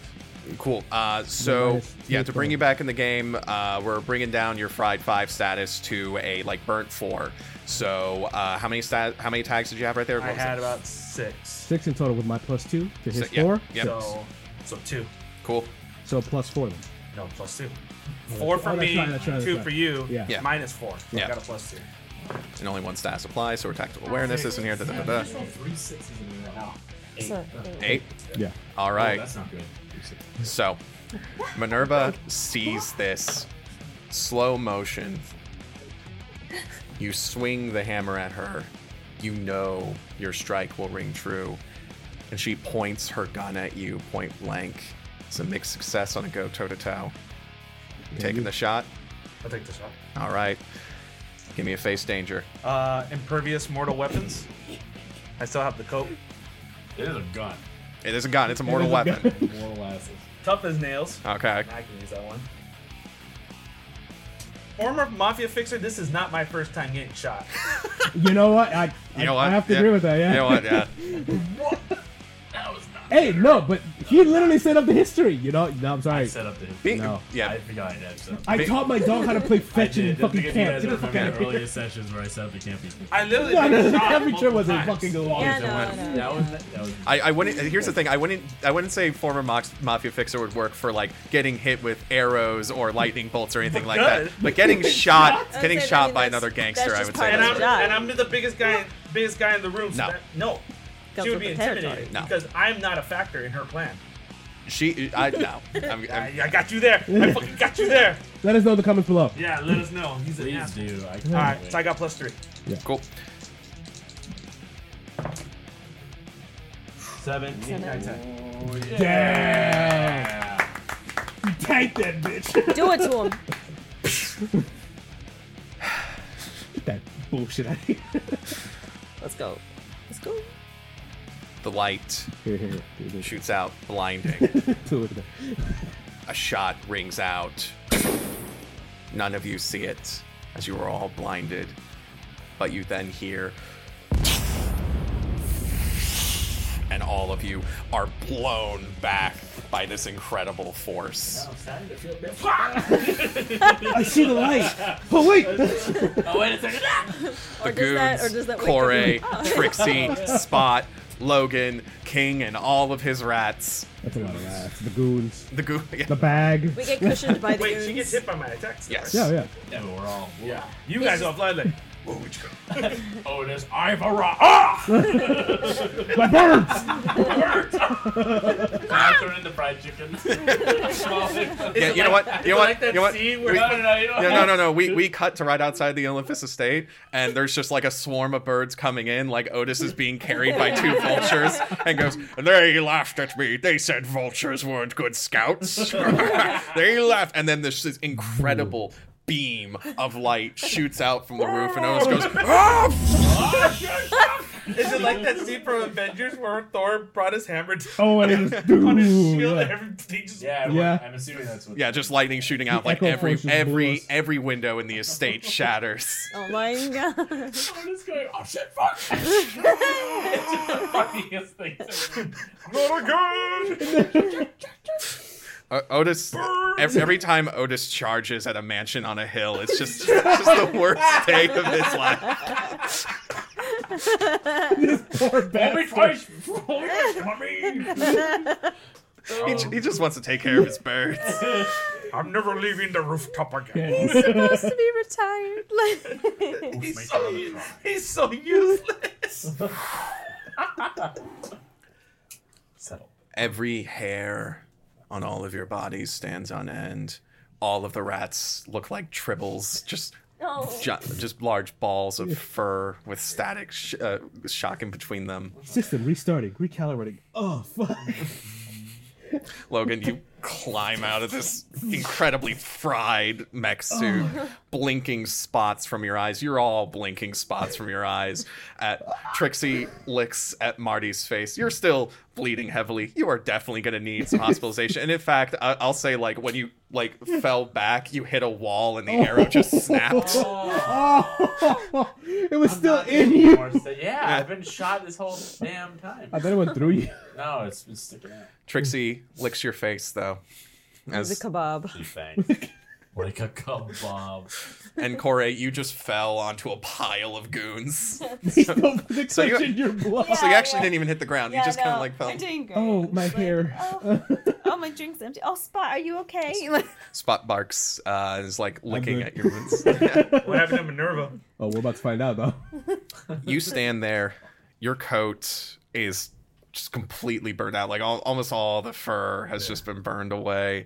Cool. Uh, so yeah, to bring you back in the game, uh, we're bringing down your fried five status to a like burnt four. So uh, how many stat? How many tags did you have right there? I had it? about six. Six in total with my plus two to his So- yeah, four. yeah. So, so two. Cool. So plus four then. No, plus two. Four oh, for oh, me, right, that's right, that's two right. for you. Yeah. Yeah. Minus four. So Yeah. I got a plus two. And only one stat applies, so we're tactical awareness isn't here. Da, da, da, da. Three sixes in there now. So, Eight. Yeah. All right. Oh, that's not good. So, Minerva sees this slow motion. You swing the hammer at her. You know your strike will ring true. And she points her gun at you point blank. It's a mixed success on a go toe to toe. Taking the shot? I'll take the shot. All right. Give me a face danger. Uh, impervious mortal weapons. I still have the coat. It is a gun. It is a gun, it's a mortal is a weapon. Mortal asses. Tough as nails. Okay. I can use that one. Former mafia fixer. This is not my first time getting shot. You know what? I You know what? I have to Yeah. agree with that. Yeah. You know what? Yeah. That was not. Hey, no, but he literally set up the history. You know? No, I'm sorry. I set up the. Be- No. Yeah. I forgot I did. So. I Big- taught my dog how to play fetch in did. fucking Because camp. You Get the guys fuck out remember of the here. earliest sessions where I set up the camping. I literally No, no, been no, shot every trip was a fucking times. long. yeah, no, no. That was. That was. I, I wouldn't. Here's the thing. I wouldn't. I wouldn't say former mox, mafia fixer would work for like getting hit with arrows or lightning bolts or anything like that. But getting shot, getting would say, I shot by another gangster, I would say. And I'm, the job. and I'm the biggest guy, biggest guy in the room. So No. no. Comes she would be intimidated No. because I'm not a factor in her plan. She. I no. I'm, I, I'm, I got you there. I fucking got you there. Let us know in the comments below. Yeah, let us know. He's an Please asshole. do. I All right, so I got plus three. Yeah. cool. Seven, eight, Seven. nine, ten. Damn. You tanked that bitch. Do it to him. Get that bullshit out of here. Let's go. Let's go. The light shoots out, blinding. Two of them. A shot rings out. None of you see it, as you are all blinded. But you then hear. And all of you are blown back by this incredible force. I see the light. Oh wait. Oh wait a second. The Or does that- or goons, does that wake Kore. Trixie, Spot, Logan, King, and all of his rats. That's a lot of rats. The goons. The goo. Yeah. The bag. We get cushioned by the goons. Wait, goons. she gets hit by my attacks. Yes. Yeah, yeah. Yeah, but we're all. Yeah. You guys are flying like. Oh, it is Ivara. Ah! My birds. I throw in the fried chicken. Yeah, you know what? You know what? like that you know what? scene where- We- No, no, no, no, no, no, no. We we cut to right outside the Olympus estate, and there's just like a swarm of birds coming in. Like Otis is being carried by two vultures, and goes, "They laughed at me. They said vultures weren't good scouts. they laughed." And then this, this incredible beam of light shoots out from the roof, and Otis goes, "Ah!" Is it like that scene from Avengers where Thor brought his hammer to Oh, and it just on his dude, shield yeah. and everything just. Yeah, Yeah. yeah. I'm assuming that's what. Yeah, just lightning shooting out. Like Echo every every blew every window in the estate shatters. Oh my god. I'm just going. Oh shit! Fuck! it's just the funniest thing. ever. Not again! O- Otis, every, every time Otis charges at a mansion on a hill, it's just, it's just the worst day of his life. Poor bastard. He, j- he just wants to take care of his birds. I'm never leaving the rooftop again. He's supposed to be retired. Like, he's, so, he's so useless. Settle. Every hair on all of your bodies stands on end. All of the rats look like tribbles, just oh. ju- just large balls of fur with static sh- uh, shocking between them. System restarting, recalibrating. Oh fuck! Logan, you climb out of this incredibly fried mech suit, oh blinking spots from your eyes. You're all blinking spots from your eyes. At Trixie licks at Marty's face. You're still bleeding heavily. You are definitely going to need some hospitalization. And in fact, I- I'll say like when you like fell back, you hit a wall and the oh. arrow just snapped. Oh, it was still in you. Yeah, I've been shot this whole damn time. I thought it went through you. No, it's been sticking out. Trixie licks your face though. the As, kebab. She thanks. Like a kebab. and Kore, you just fell onto a pile of goons. They still put the So you- in your blood. so you actually yeah. didn't even hit the ground. you Yeah, just kind of like fell. I'm doing great. Oh, my Like, hair. Oh, oh, my drink's empty. Oh, Spot, are you okay? Spot barks uh, is like licking at your wounds. What happened to Minerva? Oh, we're about to find out though. you stand there. Your coat is just completely burned out. Like all, almost all the fur has just been burned away,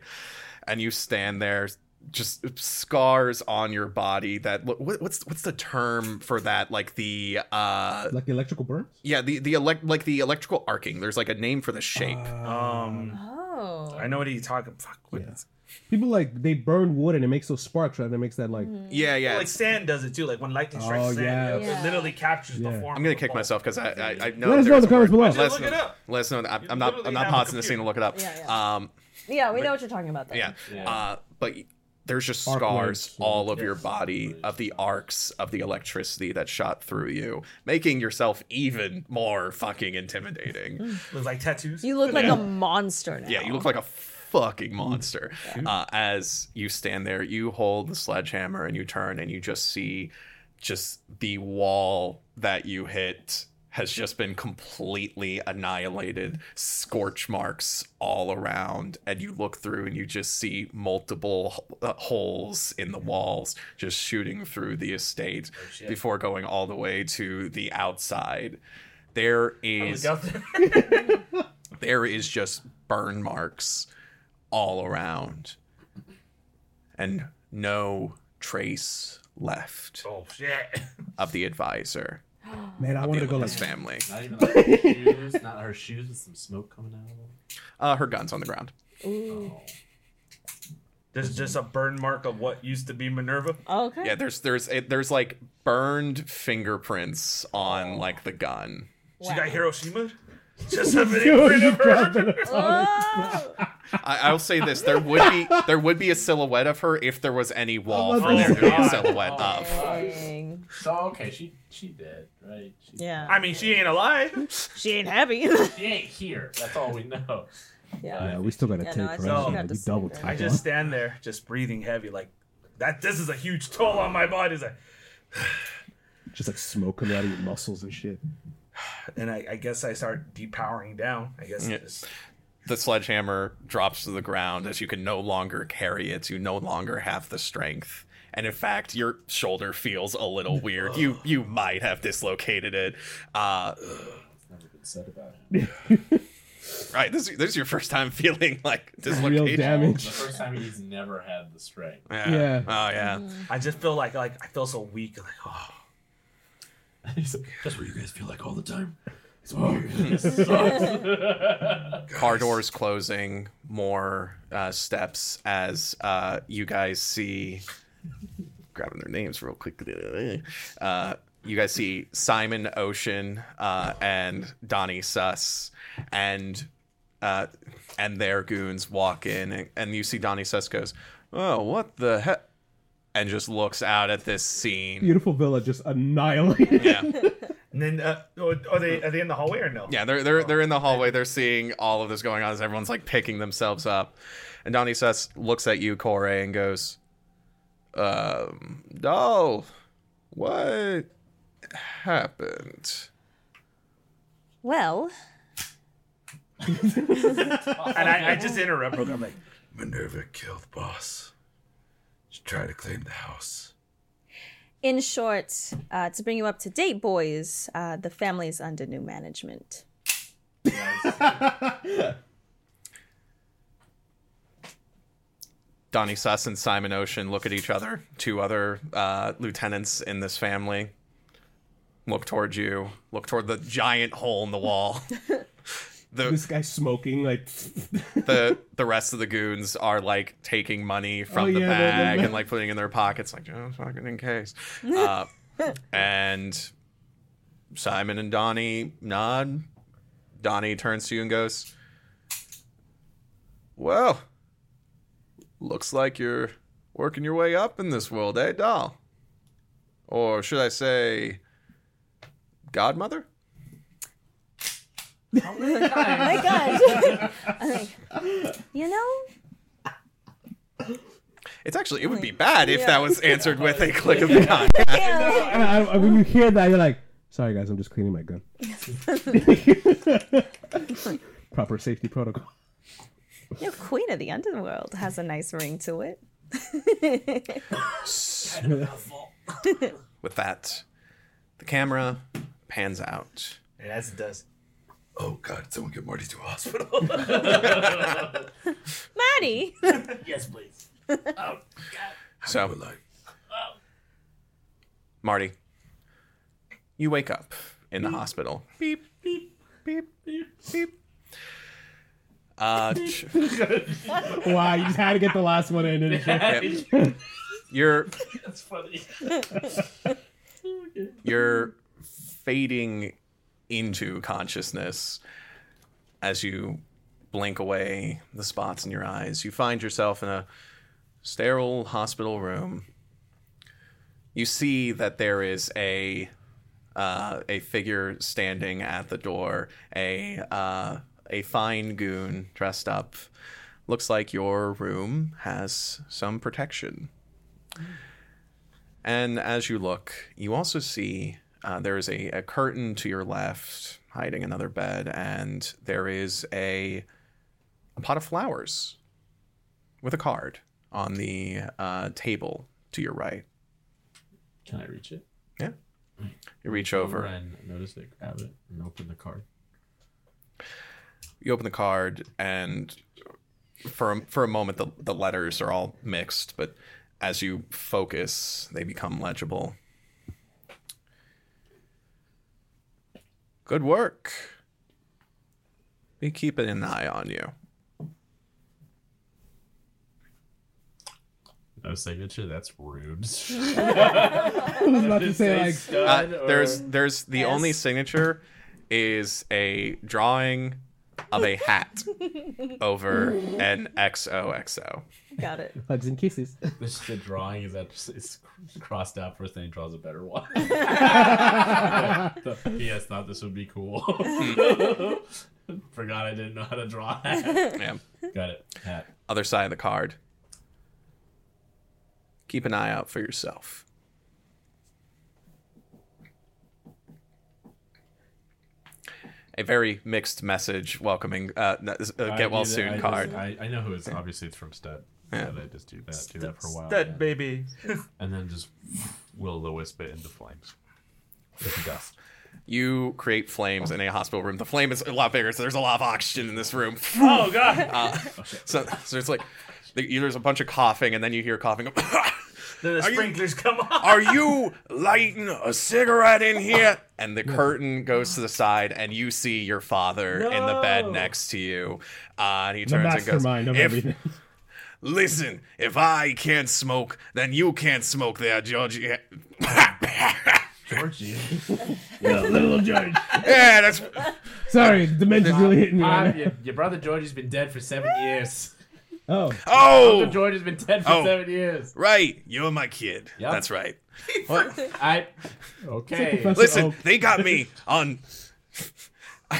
and you stand there, just scars on your body. That what, what's what's the term for that? Like the uh Like the electrical burns. yeah the the elect like the electrical arcing. There's like a name for the shape. Um, oh. I know what he's talking. Fuck. What, Yeah. People like they burn wood and it makes those sparks, right? And it makes that like. yeah, yeah. Like sand does it too. Like when lightning strikes Oh, sand, yeah. it- Yeah. it literally captures Yeah. the form. I'm gonna kick myself because I, I I know Let us know there's in the comments below. Let us look know- it up. Let us know. I'm, I'm not. I'm not have a pausing the scene to look it up. Yeah, yeah. Um, Yeah, we know what you're talking about. Though. Yeah. Yeah. Uh, but there's just Arc scars lights, all of your body of the arcs of the electricity that shot through you, making yourself even more fucking intimidating. Looks like tattoos. You look like a monster now. yeah, you look like a fucking monster. Uh, as you stand there, you hold the sledgehammer and you turn and you just see just the wall that you hit has just been completely annihilated, scorch marks all around, and you look through and you just see multiple uh, holes in the walls just shooting through the estate before going all the way to the outside. There is. There. there is just burn marks all around and no trace left Oh shit. of the advisor Man, I of wanted the to go Olympus like. family Not even like her shoes, not her shoes with some smoke coming out of them. uh, her guns on the ground There's just a burn mark of what used to be Minerva. Okay. yeah there's there's it, there's like burned fingerprints on like the gun She got Hiroshima. Just a big Yo, print of her. dropped it. Oh! I, i'll say this there would be there would be a silhouette of her if there was any wall Oh, for there to be a God. silhouette oh, of Dang. So okay, she she did right. She, Yeah. I mean, she ain't alive. she ain't happy. she ain't here. That's all we know. yeah. Yeah, we still got to Yeah, take no, I right? think she Yeah, we double sleep take. I just stand there, just breathing heavy, like that. This is a huge toll on my body. It's like, just like smoke coming out of your muscles and shit. And I, I guess I start depowering down. I guess Yeah. it's- the sledgehammer drops to the ground as you can no longer carry it. You no longer have the strength. And in fact, your shoulder feels a little weird. You you might have dislocated it. Uh, Never been said about him. right, this, this is your first time feeling like Real damage The first time he's never had the strength. Yeah. Yeah. Oh yeah. I just feel like like I feel so weak. Like oh, He's like, That's what you guys feel like all the time. Car doors closing. More uh, steps as uh, you guys see. Grabbing their names real quickly. Uh, you guys see Simon Ocean uh, and Donnie Suss, and uh, and their goons walk in, and, and you see Donnie Suss goes, "Oh, what the heck?" And just looks out at this scene. Beautiful villa just annihilated. Yeah. And then, uh, oh, are they are they in the hallway or no? Yeah, they're they're they're in the hallway. They're seeing all of this going on as everyone's like picking themselves up. And Donnie Sus looks at you, Kore, and goes, "Um, doll, what happened?" Well, And I, I just interrupt. real. I'm like, Minerva killed boss. She tried to claim the house. in short, uh, to bring you up to date, boys, uh, the family is under new management. Donnie Suss and Simon Ocean look at each other. Two other uh, lieutenants in this family look towards you. Look toward the giant hole in the wall. the This guy smoking like the the rest of the goons are like taking money from Oh, the yeah, bag and like putting it in their pockets, like just fucking in case. Uh, and Simon and Donnie nod. Donnie turns to you and goes, "Well, looks like you're working your way up in this world, eh, doll? Or should I say, godmother?" Oh my god! I'm like, you know, It's actually it would be bad if Yeah. that was answered with a click of the gun. yeah. And I, I- when you hear that, you're like, "Sorry, guys, I'm just cleaning my gun." Proper safety protocol. Your queen of the underworld has a nice ring to it. With that, the camera pans out. and as it does, Oh God! Someone get Marty to a hospital. Marty. Yes, please. Oh God. So, But like, Marty, you wake up in the hospital. Beep, beep, beep, beep, beep. Uh, ch- Wow, you just had to get the last one in. didn't you? you're That's funny. you're fading into consciousness as you blink away the spots in your eyes. You find yourself in a sterile hospital room. You see that there is a uh, a figure standing at the door, a uh, a fine goon dressed up. Looks like your room has some protection. And as you look, you also see uh, there is a, a curtain to your left hiding another bed, and there is a, a pot of flowers with a card on the uh, table to your right. Can I reach it? Yeah. You reach over, and notice it, grab it, and open the card. you open the card, and for a, for a moment, the, the letters are all mixed, but as you focus, they become legible. Good work. Be keeping an eye on you. No signature. That's rude. I was about to say like, Uh, there's there's the S. only signature is a drawing of a hat over an XOXO. Got it. hugs and kisses. This the drawing is that it's crossed out first, then he draws a better one. he has thought this would be cool. Forgot I didn't know how to draw. Hat. Yeah. Got it. Hat. Other side of the card. Keep an eye out for yourself. A very mixed message welcoming uh, n- uh, get well soon I card. Just, I, I know who it's obviously it's from Stud. Yeah. they just do that. Do that for a while. that baby. and then just will the wisp it into flames. With dust. you create flames in a hospital room. The flame is a lot bigger, so there's a lot of oxygen in this room. Oh god. Uh, so, so it's like there's a bunch of coughing, and then you hear coughing. Then the Are you- sprinklers come on. Are you lighting a cigarette in here? And the curtain goes to the side, and you see your father in the bed next to you. Uh, and he The turns and goes, mastermind of everything. Listen, if I can't smoke, then you can't smoke there, Georgie. Georgie. Yeah, little George. yeah, that's Sorry, the dementia's really hitting me right Pop, your, your brother Georgie's been dead for seven years. Oh, Uncle Oh, George has been dead for Oh. seven years. right. You're my kid. Yep. That's right. I. Okay. Professor Listen, Oak. they got me on. I, I, I,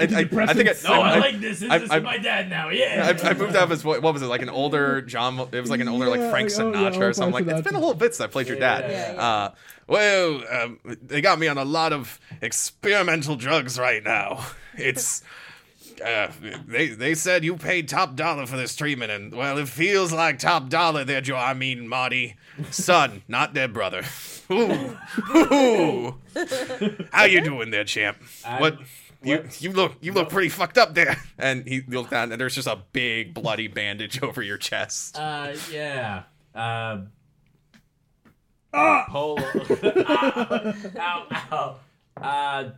I think Antidepressants. I, No, I, I- like this. This I- is I- my dad now. Yeah. I, I moved up as what, what was it like an older John? It was like an older like Yeah, Frank like, oh, Sinatra yeah, or something. Like Frank it's been a Sinatra. little bit since I played your dad. Yeah, yeah. Uh, well, um, they got me on a lot of experimental drugs right now. It's. Uh, they they said you paid top dollar for this treatment, and well, it feels like top dollar there, Joe. I mean, Marty, son, not dead brother. Ooh. Ooh. How you doing there, champ? what? You you look you look pretty fucked up there. And he looked down, and there's just a big bloody bandage over your chest. Uh, yeah. Um. Ah! Polo. ow, ow, ow. Uh,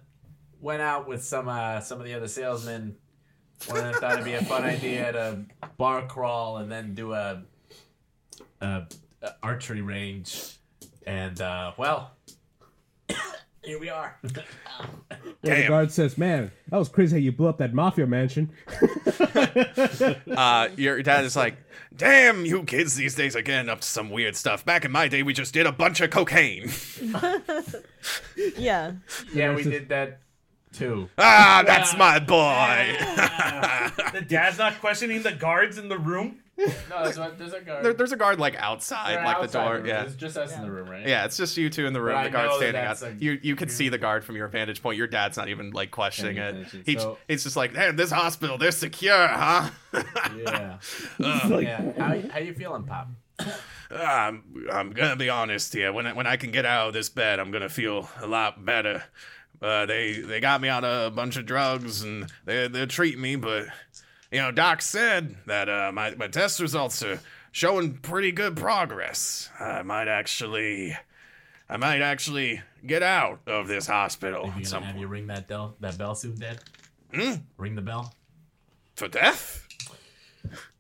went out with some uh some of the other salesmen. One of them thought it'd be a fun idea to bar crawl and then do a, a, a archery range, and uh, well, here we are. Yeah, the Damn. guard says, "Man, that was crazy how you blew up that mafia mansion." Uh, your dad is like, "Damn, you kids these days are getting up to some weird stuff. Back in my day, we just did a bunch of cocaine. Yeah. yeah, we did that too. Ah, that's my boy." The dad's not questioning the guards in the room. No, there's a, there's a guard. there, there's a guard like outside, They're like outside the door. room. Yeah. It's just us in the room, right? Yeah, it's just you two in the room. But the I guard's know standing out. that's a- you you can see the guard from your vantage point. Your dad's not even like questioning Paying it. attention. He, So- it's just like, hey, this hospital, they're secure, huh? Yeah. Ugh. yeah. How, how you feeling, Pop? I'm, I'm gonna be honest here. When I, when I can get out of this bed, I'm gonna feel a lot better. Uh, they they got me on a bunch of drugs and they they're treating me, but you know, Doc said that uh, my my test results are showing pretty good progress. I might actually, I might actually get out of this hospital You at gonna some have point. you ring that bell? That bell soon, Dad? Hmm? Ring the bell. for death.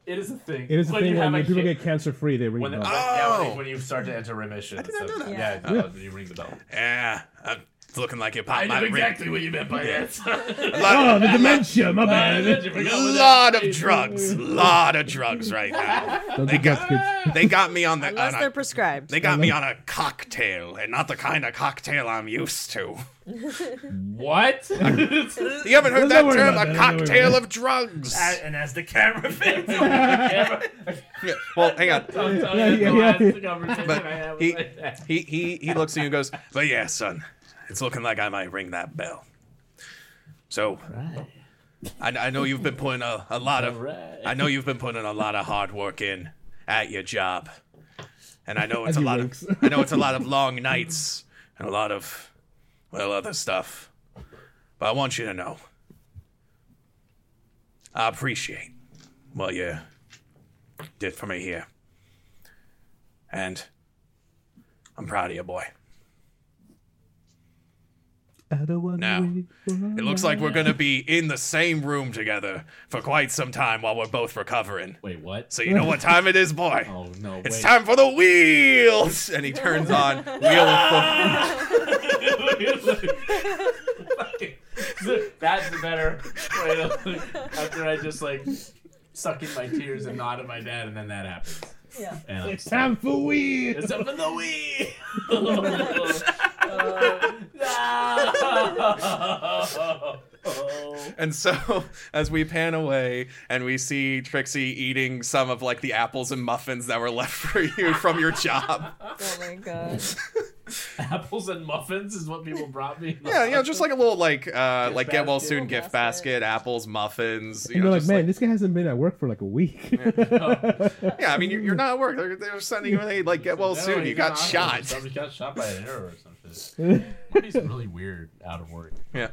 It is a thing. It is a thing you when, a people kid- get cancer free, they ring when, the the, bell. yeah, when, Oh. when you start to enter remission. I did not know that. Yeah, Yeah. yeah. you ring the bell. Yeah, uh, it's looking like you popped I my knew ring. exactly what you meant by that. Lot- Oh, the dementia, my bad. forgot what that lot of phrase drugs, lot of drugs right now. They got, they got me on the. Unless on they're a, prescribed. they got me on a cocktail, and not the kind of cocktail I'm used to. What? You haven't heard that term? A that, cocktail of drugs. A- And as the camera fades, Yeah, Well, hang on. Don't tell Yeah, yeah, yeah. But I had with he, my dad. he he he looks at you and goes, "But yeah, son, it's looking like I might ring that bell." So Right. I, I know you've been putting a, a lot of Alright. I know you've been putting a lot of hard work in at your job, and I know it's a lot winks. of I know it's a lot of long nights and a lot of well other stuff. But I want you to know, I appreciate what you did for me here, and I'm proud of you, boy. I don't Now, It looks like we're gonna be in the same room together for quite some time while we're both recovering. Wait, what? So you know what time it is, boy? Oh no! It's wait. time for the wheels! And he turns on Wheel of That's the better way to after I just like suck in my tears and nod at my dad, and then that happens. Yeah. And I'm It's time for we. It's time for the wee. no. And so, as we pan away and we see Trixie eating some of like the apples and muffins that were left for you from your job. Oh my god. Apples and muffins is what people brought me. Yeah, you know, just like a little like uh like get well soon gift basket. basket, apples, muffins. You And know, they're like, just man, this guy hasn't been at work for like a week. yeah, I mean, you're, you're not at work. They're, they're sending you a like get well No, soon. he's You got not. shot. Somebody got shot by an arrow or something. He's really weird out of work. Yeah.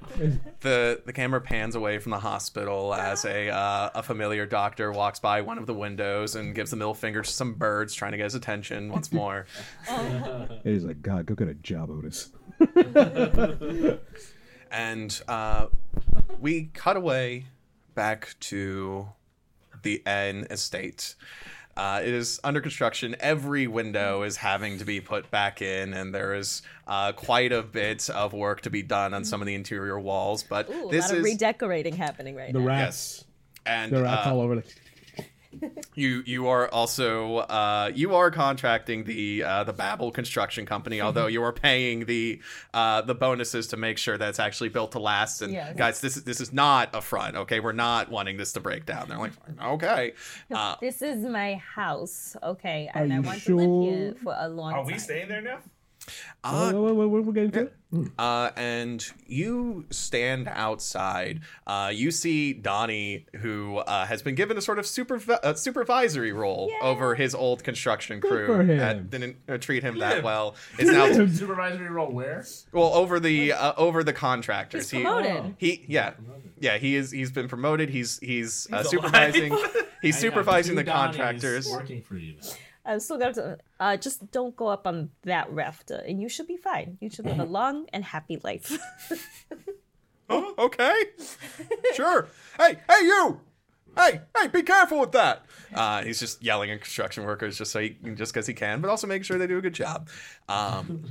The the camera pans away from the hospital as a uh, a familiar doctor walks by one of the windows and gives the middle finger to some birds trying to get his attention once more. And he's like, God, go get a job, Otis. and uh, we cut away back to the N estate. Uh, it is under construction. Every window is having to be put back in, and there is uh, quite a bit of work to be done on some of the interior walls. But Ooh, a this lot of is redecorating happening right The now. rats. and The rats uh, all over. Like, you you are also uh, you are contracting the uh, the Babel construction company, although you are paying the uh, the bonuses to make sure that it's actually built to last. And Yes. guys, this is this is not a front. Okay, we're not wanting this to break down. They're like, okay, uh, This is my house, okay, and I you want to live here for a long time. Are time. we staying there now? Uh, Wait, wait, wait, wait, we're getting to it. Uh, and you stand outside. Uh, you see Donnie, who uh, has been given a sort of supervi- uh, supervisory role over his old construction crew. for. That didn't uh, treat him that well. Is now Supervisory role where? well over the uh, over the contractors. He's promoted. He, he yeah yeah he is he's been promoted. He's he's, uh, alive. supervising. He's I supervising the Donnies contractors. Working for you now. I'm still going to. Uh, just don't go up on that raft, uh, and you should be fine. You should live a long and happy life. Oh, okay. sure. Hey, hey, you. Hey, hey, be careful with that. Uh, he's just yelling at construction workers just so he, just because he can, but also make sure they do a good job. Um,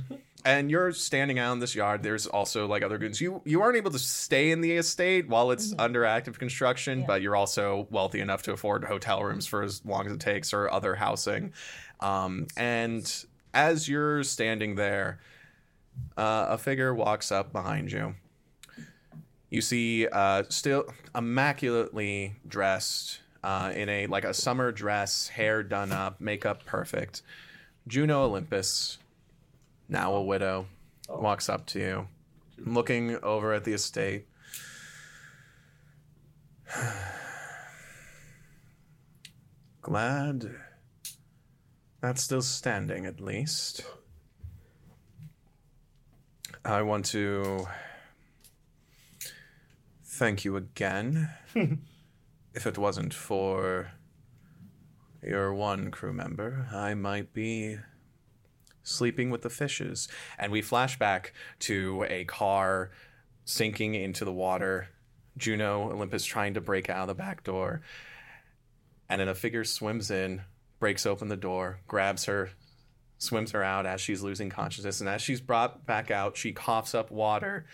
and you're standing out in this yard. There's also like other goons. You you aren't able to stay in the estate while it's under active construction, but you're also wealthy enough to afford hotel rooms for as long as it takes or other housing. Um, and as you're standing there, uh, a figure walks up behind you. You see, uh, still immaculately dressed uh, in a like a summer dress, hair done up, makeup perfect. Juno Olympus, now a widow, walks up to you, looking over at the estate. Glad that's still standing, at least. I want to thank you again. if it wasn't for your one crew member, I might be sleeping with the fishes. And we flash back to a car sinking into the water. Juno Olympus trying to break out of the back door. And then a figure swims in, breaks open the door, grabs her, swims her out as she's losing consciousness. And as she's brought back out, she coughs up water.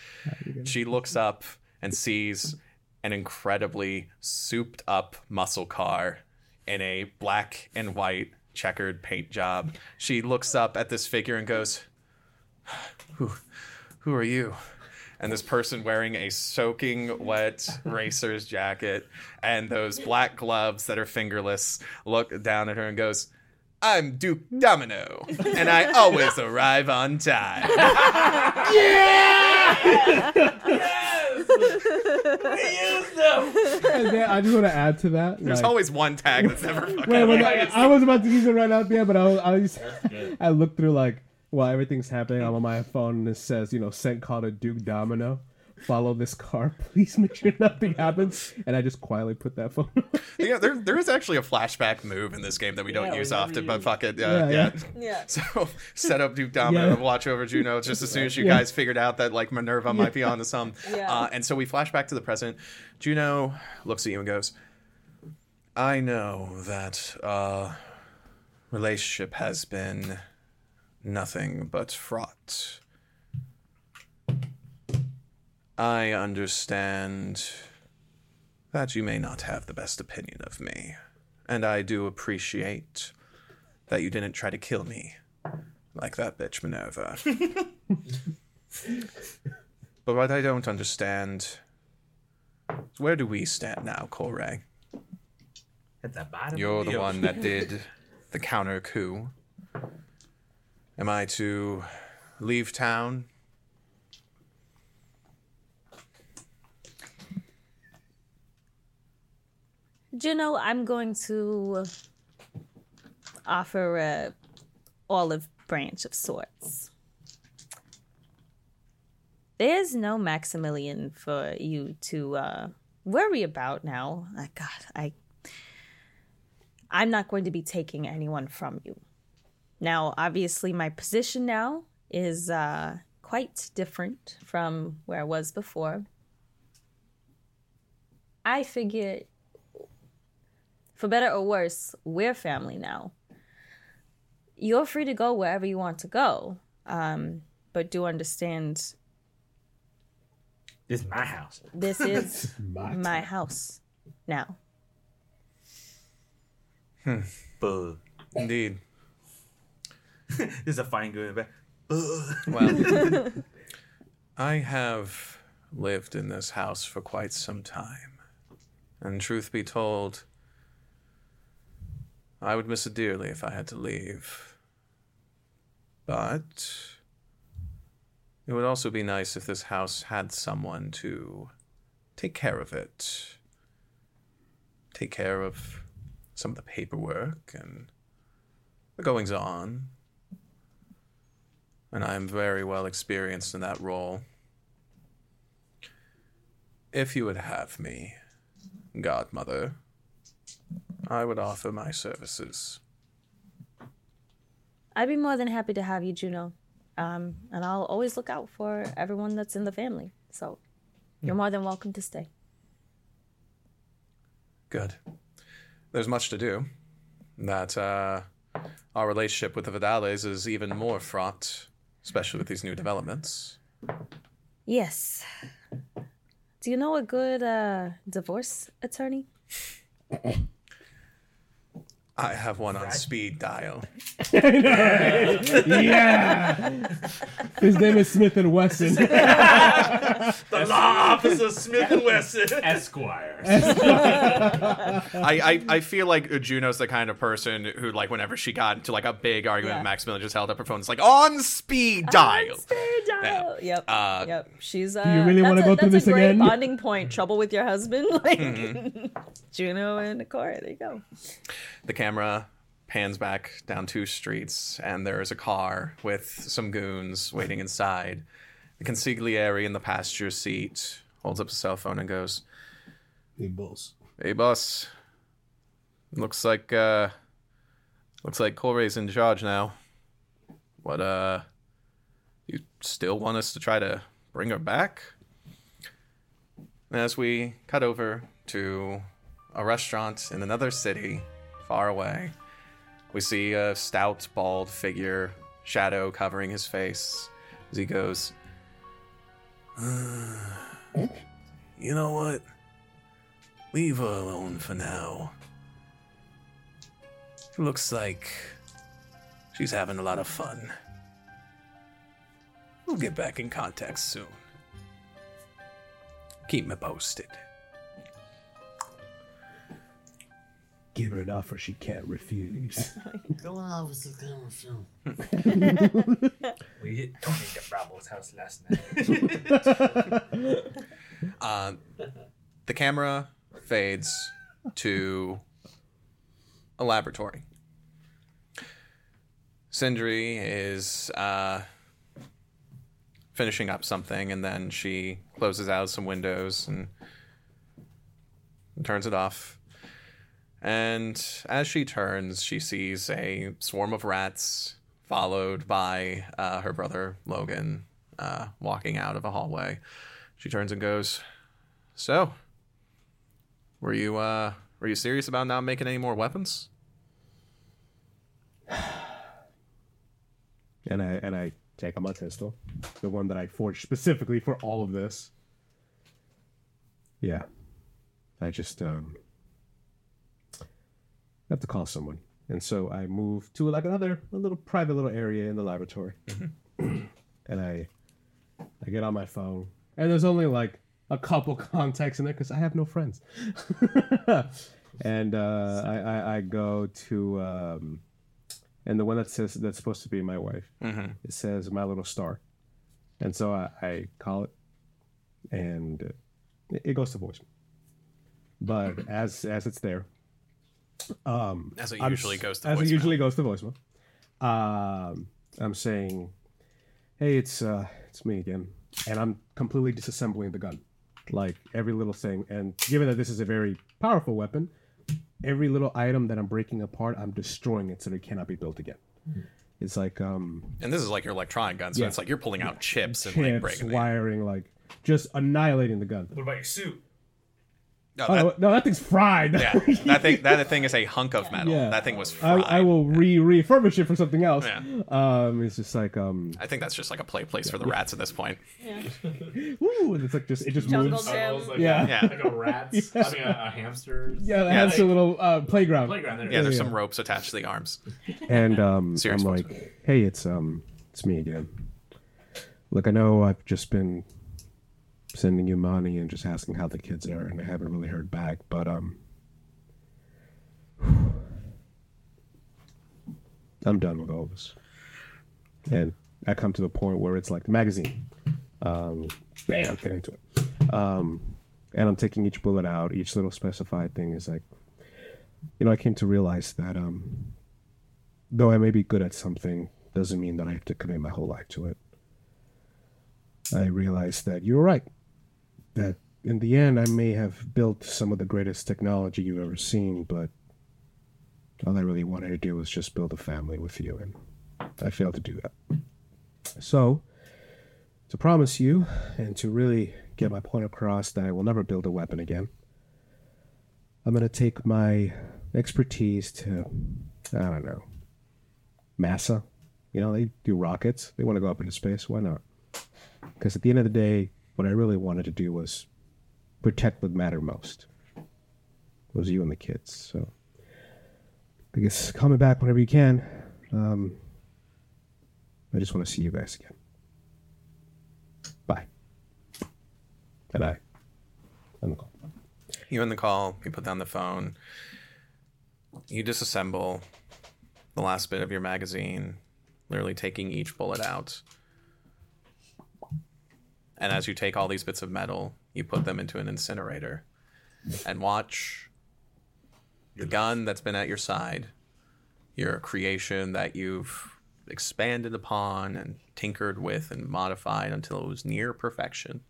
She looks up and sees an incredibly souped up muscle car in a black and white checkered paint job. She looks up at this figure and goes, Who who are you? And this person wearing a soaking wet racer's jacket and those black gloves that are fingerless look down at her and goes, I'm Duke Domino, and I always arrive on time. And then I just want to add to that. There's like- always one tag that's never fucking Wait, wait, I, I was about to use it right out there, but I was, I, was. I looked through like while everything's happening, I'm on my phone and it says, you know, sent call to Duke Domino. Follow this car. Please make sure nothing happens. And I just quietly put that phone. Yeah, there, there is actually a flashback move in this game that we don't Yeah, use we often, but fuck it. Uh, Yeah, yeah, yeah. yeah. So set up Duke Domino Yeah. and watch over Juno just as soon as you Yeah. guys figured out that like Minerva might be onto some. Yeah. Uh, and so we flash back to the present. Juno looks at you and goes, I know that uh relationship has been nothing but fraught. I understand that you may not have the best opinion of me, and I do appreciate that you didn't try to kill me like that bitch Minerva. but what I don't understand is where do we stand now, Kore? At the bottom. You're of the the one that did the counter coup. Am I to leave town? Juno, I'm going to offer a olive branch of sorts. There's no Maximilian for you to uh, worry about now. Uh, God, I, I'm not going to be taking anyone from you. Now, obviously, my position now is uh, quite different from where I was before. I figure for better or worse, we're family now. You're free to go wherever you want to go, um, but do understand This is my house. this is My my house now. Buh. Indeed. is a fine going back. Well, I have lived in this house for quite some time. And truth be told, I would miss it dearly if I had to leave. But it would also be nice if this house had someone to take care of it. Take care of some of the paperwork and the goings on and I am very well experienced in that role. If you would have me, godmother, I would offer my services. I'd be more than happy to have you, Juno. Um, and I'll always look out for everyone that's in the family. So you're more than welcome to stay. Good. There's much to do. That uh, our relationship with the Vidales is even more fraught, especially with these new developments. Yes. Do you know a good uh, divorce attorney? I have one on speed dial. yeah. His name is Smith and Wesson. The law office of Smith and Wesson. Esquire. I, I, I feel like Juno's the kind of person who, like, whenever she got into like a big argument Yeah. with Maximilian, just held up her phone. It's like on speed dial. Speed dial. Yep. Uh, yep. She's. Uh, you really that's wanna a- go through that's this a great again? Bonding point. Trouble with your husband. Like Mm-hmm. Juno and Kore. There you go. The camera pans back down two streets, and there is a car with some goons waiting inside. The consigliere in the passenger seat holds up a cell phone and goes, Hey, boss. "Hey, boss. Looks like uh, looks like Kore's in charge now. What uh, you still want us to try to bring her back?" As we cut over to a restaurant in another city, far away, we see a stout, bald figure, shadow covering his face, as he goes, uh, You know what? Leave her alone for now. Looks like she's having a lot of fun. We'll get back in contact soon. Keep me posted. Give her an offer she can't refuse. Go on with the camera film. We hit Tony at Bravo's house last night. Uh, the camera fades to a laboratory. Sindri is uh, finishing up something, and then she closes out some windows and turns it off. And as she turns, she sees a swarm of rats, followed by uh, her brother Logan, uh, walking out of a hallway. She turns and goes, "So, were you uh, were you serious about not making any more weapons?" and I and I take out my pistol, the one that I forged specifically for all of this. Yeah, I just um have to call someone, and so I move to like another a little private little area in the laboratory, and I I get on my phone, and there's only like a couple contacts in there because I have no friends, and uh, I, I I go to. Um, and the one that says that's supposed to be my wife it says my little star. And so i, I call it and it, it goes to voicemail. But as as it's there um As it I'm usually goes to as voicemail. it usually goes to voicemail um i'm saying hey it's uh it's me again and i'm completely disassembling the gun like every little thing and given that this is a very powerful weapon every little item that i'm breaking apart i'm destroying it so it cannot be built again it's like um And this is like your electronic gun, so Yeah. it's like you're pulling out chips and like breaking. the- wiring like just annihilating the gun What about your suit? No, Oh, that, no, that thing's fried. yeah, that thing that thing is a hunk of metal. Yeah. That thing was I, fried. I will re refurbish it for something else. Yeah. Um, it's just like um, I think that's just like a play place for the rats at this point. Yeah. woo, and it's like just it just Jungle moves. gym. like Yeah. a, Yeah. like a rat's, I mean, a, a hamster's Yeah, that has a little uh, playground. playground there. Yeah, there's yeah. some ropes attached to the arms. And um, Serious I'm like, hey, it's um, it's me again. Look, I know I've just been sending you money and just asking how the kids are, and I haven't really heard back. But um, I'm done with all this, and I come to the point where it's like the magazine. Um, bam, get into it. Um, and I'm taking each bullet out. Each little specified thing is like, you know, I came to realize that um, though I may be good at something, doesn't mean that I have to commit my whole life to it. I realized that you were right. That in the end, I may have built some of the greatest technology you've ever seen, but all I really wanted to do was just build a family with you, and I failed to do that. So, to promise you and to really get my point across that I will never build a weapon again, I'm going to take my expertise to, I don't know, NASA. You know, they do rockets. They want to go up into space. Why not? Because at the end of the day, what I really wanted to do was protect what mattered most. Was you and the kids. So I guess coming back whenever you can. Um, I just want to see you guys again. Bye. And I. And the call. You end the call. You put down the phone. You disassemble the last bit of your magazine, literally taking each bullet out. And as you take all these bits of metal, you put them into an incinerator and watch the gun that's been at your side, your creation that you've expanded upon and tinkered with and modified until it was near perfection.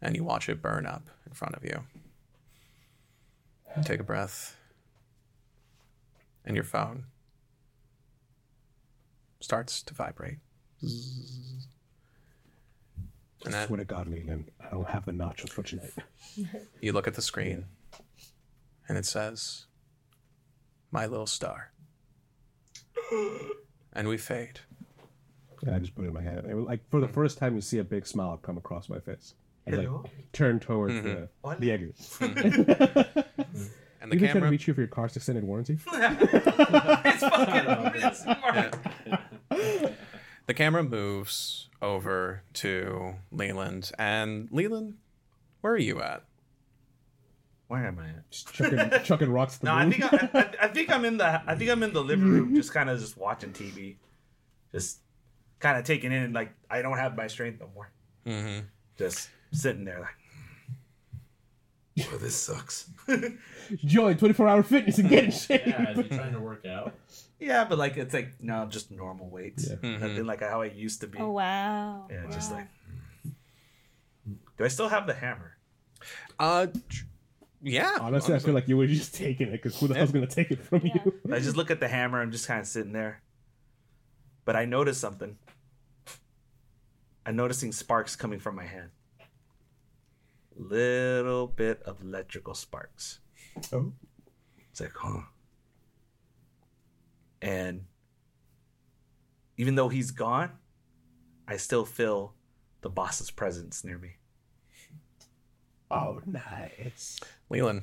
And you watch it burn up in front of you. Take a breath. And your phone starts to vibrate. And that, Swear to God, Leland, I don't have the nachos for tonight. you look at the screen and it says, My little star. And we fade. I just put it in my hand. It was like for the first time, you see a big smile come across my face. I like turn towards the, mm-hmm. the exit. And the You been trying to camera reach you for your car's extended warranty? It's fucking moving. The camera moves over to Leland. And Leland, where are you at? Where am I at? chucking, chucking rocks. At the No, I think I, I, I think I'm in the I think I'm in the living room, just kind of just watching TV, just kind of taking in like I don't have my strength no more. Mm-hmm. Just sitting there like Oh, this sucks. Join 24 hour fitness and get in shape. Yeah, is he trying to work out? yeah, but like it's like no, just normal weights. Yeah. Nothing like how I used to be. Oh wow. yeah, just like. Do I still have the hammer? Uh, yeah. Honestly, I feel like you were just taking it because who the hell's going to take it from Yeah. you? I just look at the hammer. I'm just kind of sitting there. But I noticed something. I'm noticing sparks coming from my hand. Little bit of electrical sparks. Oh. It's like, huh. And even though he's gone, I still feel the boss's presence near me. Oh, nice. Leland,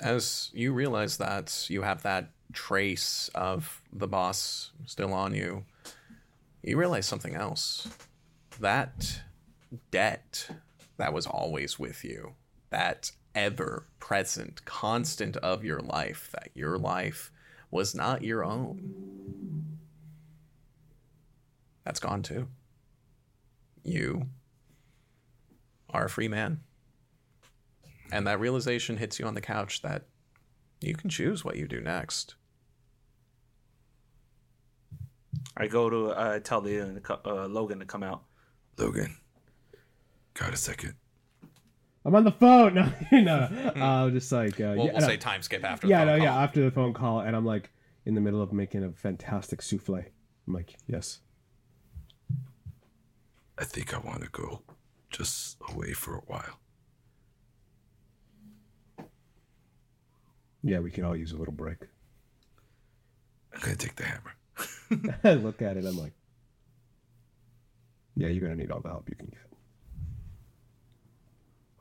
as you realize that you have that trace of the boss still on you, you realize something else. That debt that was always with you, that ever present constant of your life, that your life was not your own. That's gone too. You are a free man. And that realization hits you on the couch that you can choose what you do next. I go to uh, tell the uh, Logan to come out. Logan, got a second. I'm on the phone. No, no, no. Uh, just like, uh, We'll, yeah, we'll no. say time skip after. yeah, the phone no, yeah, after the phone call, and I'm like in the middle of making a fantastic souffle. I'm like, yes. I think I want to go just away for a while. Yeah, we can all use a little break. I'm gonna take the hammer. I look at it. I'm like, yeah, you're gonna need all the help you can get.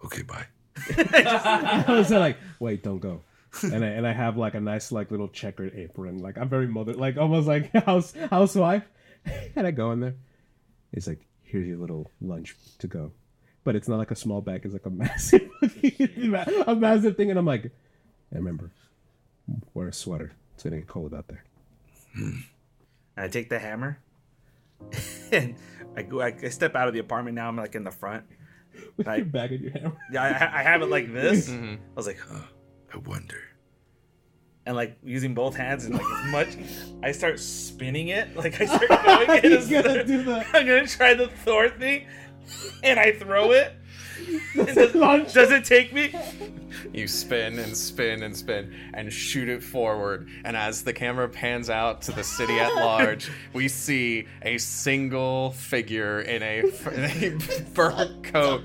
Okay, bye. I was like, wait, don't go. And I and I have like a nice like little checkered apron. Like I'm very mother, like almost like house housewife. and I go in there. It's like, here's your little lunch to go, but it's not like a small bag. It's like a massive, a massive thing. And I'm like, and remember, wear a sweater. It's gonna get cold out there. I take the hammer and I go. I, I step out of the apartment. Now I'm like in the front. With I- your bag and your hammer. Yeah, I, I have it like this. Mm-hmm. I was like, huh. I wonder. and like using both hands and like as much. I start spinning it. Like I start going. in You as- gotta do the- I'm gonna try the Thor thing, and I throw it. And does, Launch. does it take me? You spin and spin and spin and shoot it forward. And as the camera pans out to the city at large, we see a single figure in a, in a fur coat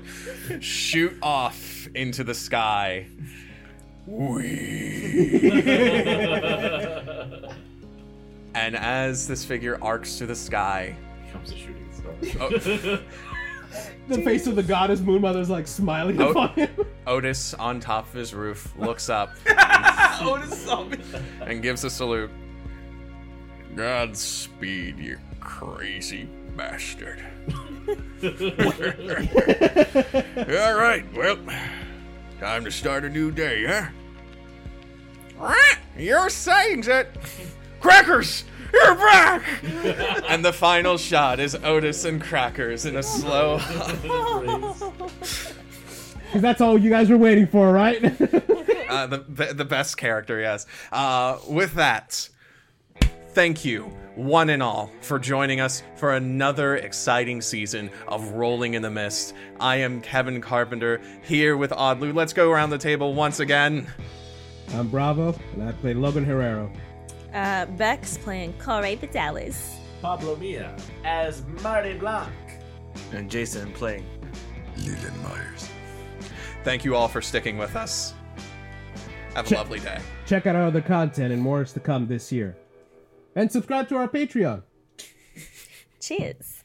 shoot off into the sky. And as this figure arcs to the sky, Comes a shooting star. oh, The face of the goddess Moonmother's like smiling upon him. Otis on top of his roof looks up Otis saw me. and gives a salute. Godspeed, you crazy bastard. All right, well, time to start a new day, huh? You're saying that. Crackers! You're back! and the final shot is Otis and Crackers in a slow. Because that's all you guys were waiting for, right? uh, the, the the best character, yes. Uh, with that, thank you, one and all, for joining us for another exciting season of Rolling in the Mist. I am Kevin Carpenter here with Oddlu. Let's go around the table once again. I'm Bravo, and I play Logan Herrero. Uh, Bex playing Kore Vidales. Pablo Milla as Marty Blanc. And Jason playing. Leland Myers. Thank you all for sticking with us. Have a Check- lovely day. Check out our other content and more is to come this year. And subscribe to our Patreon. Cheers.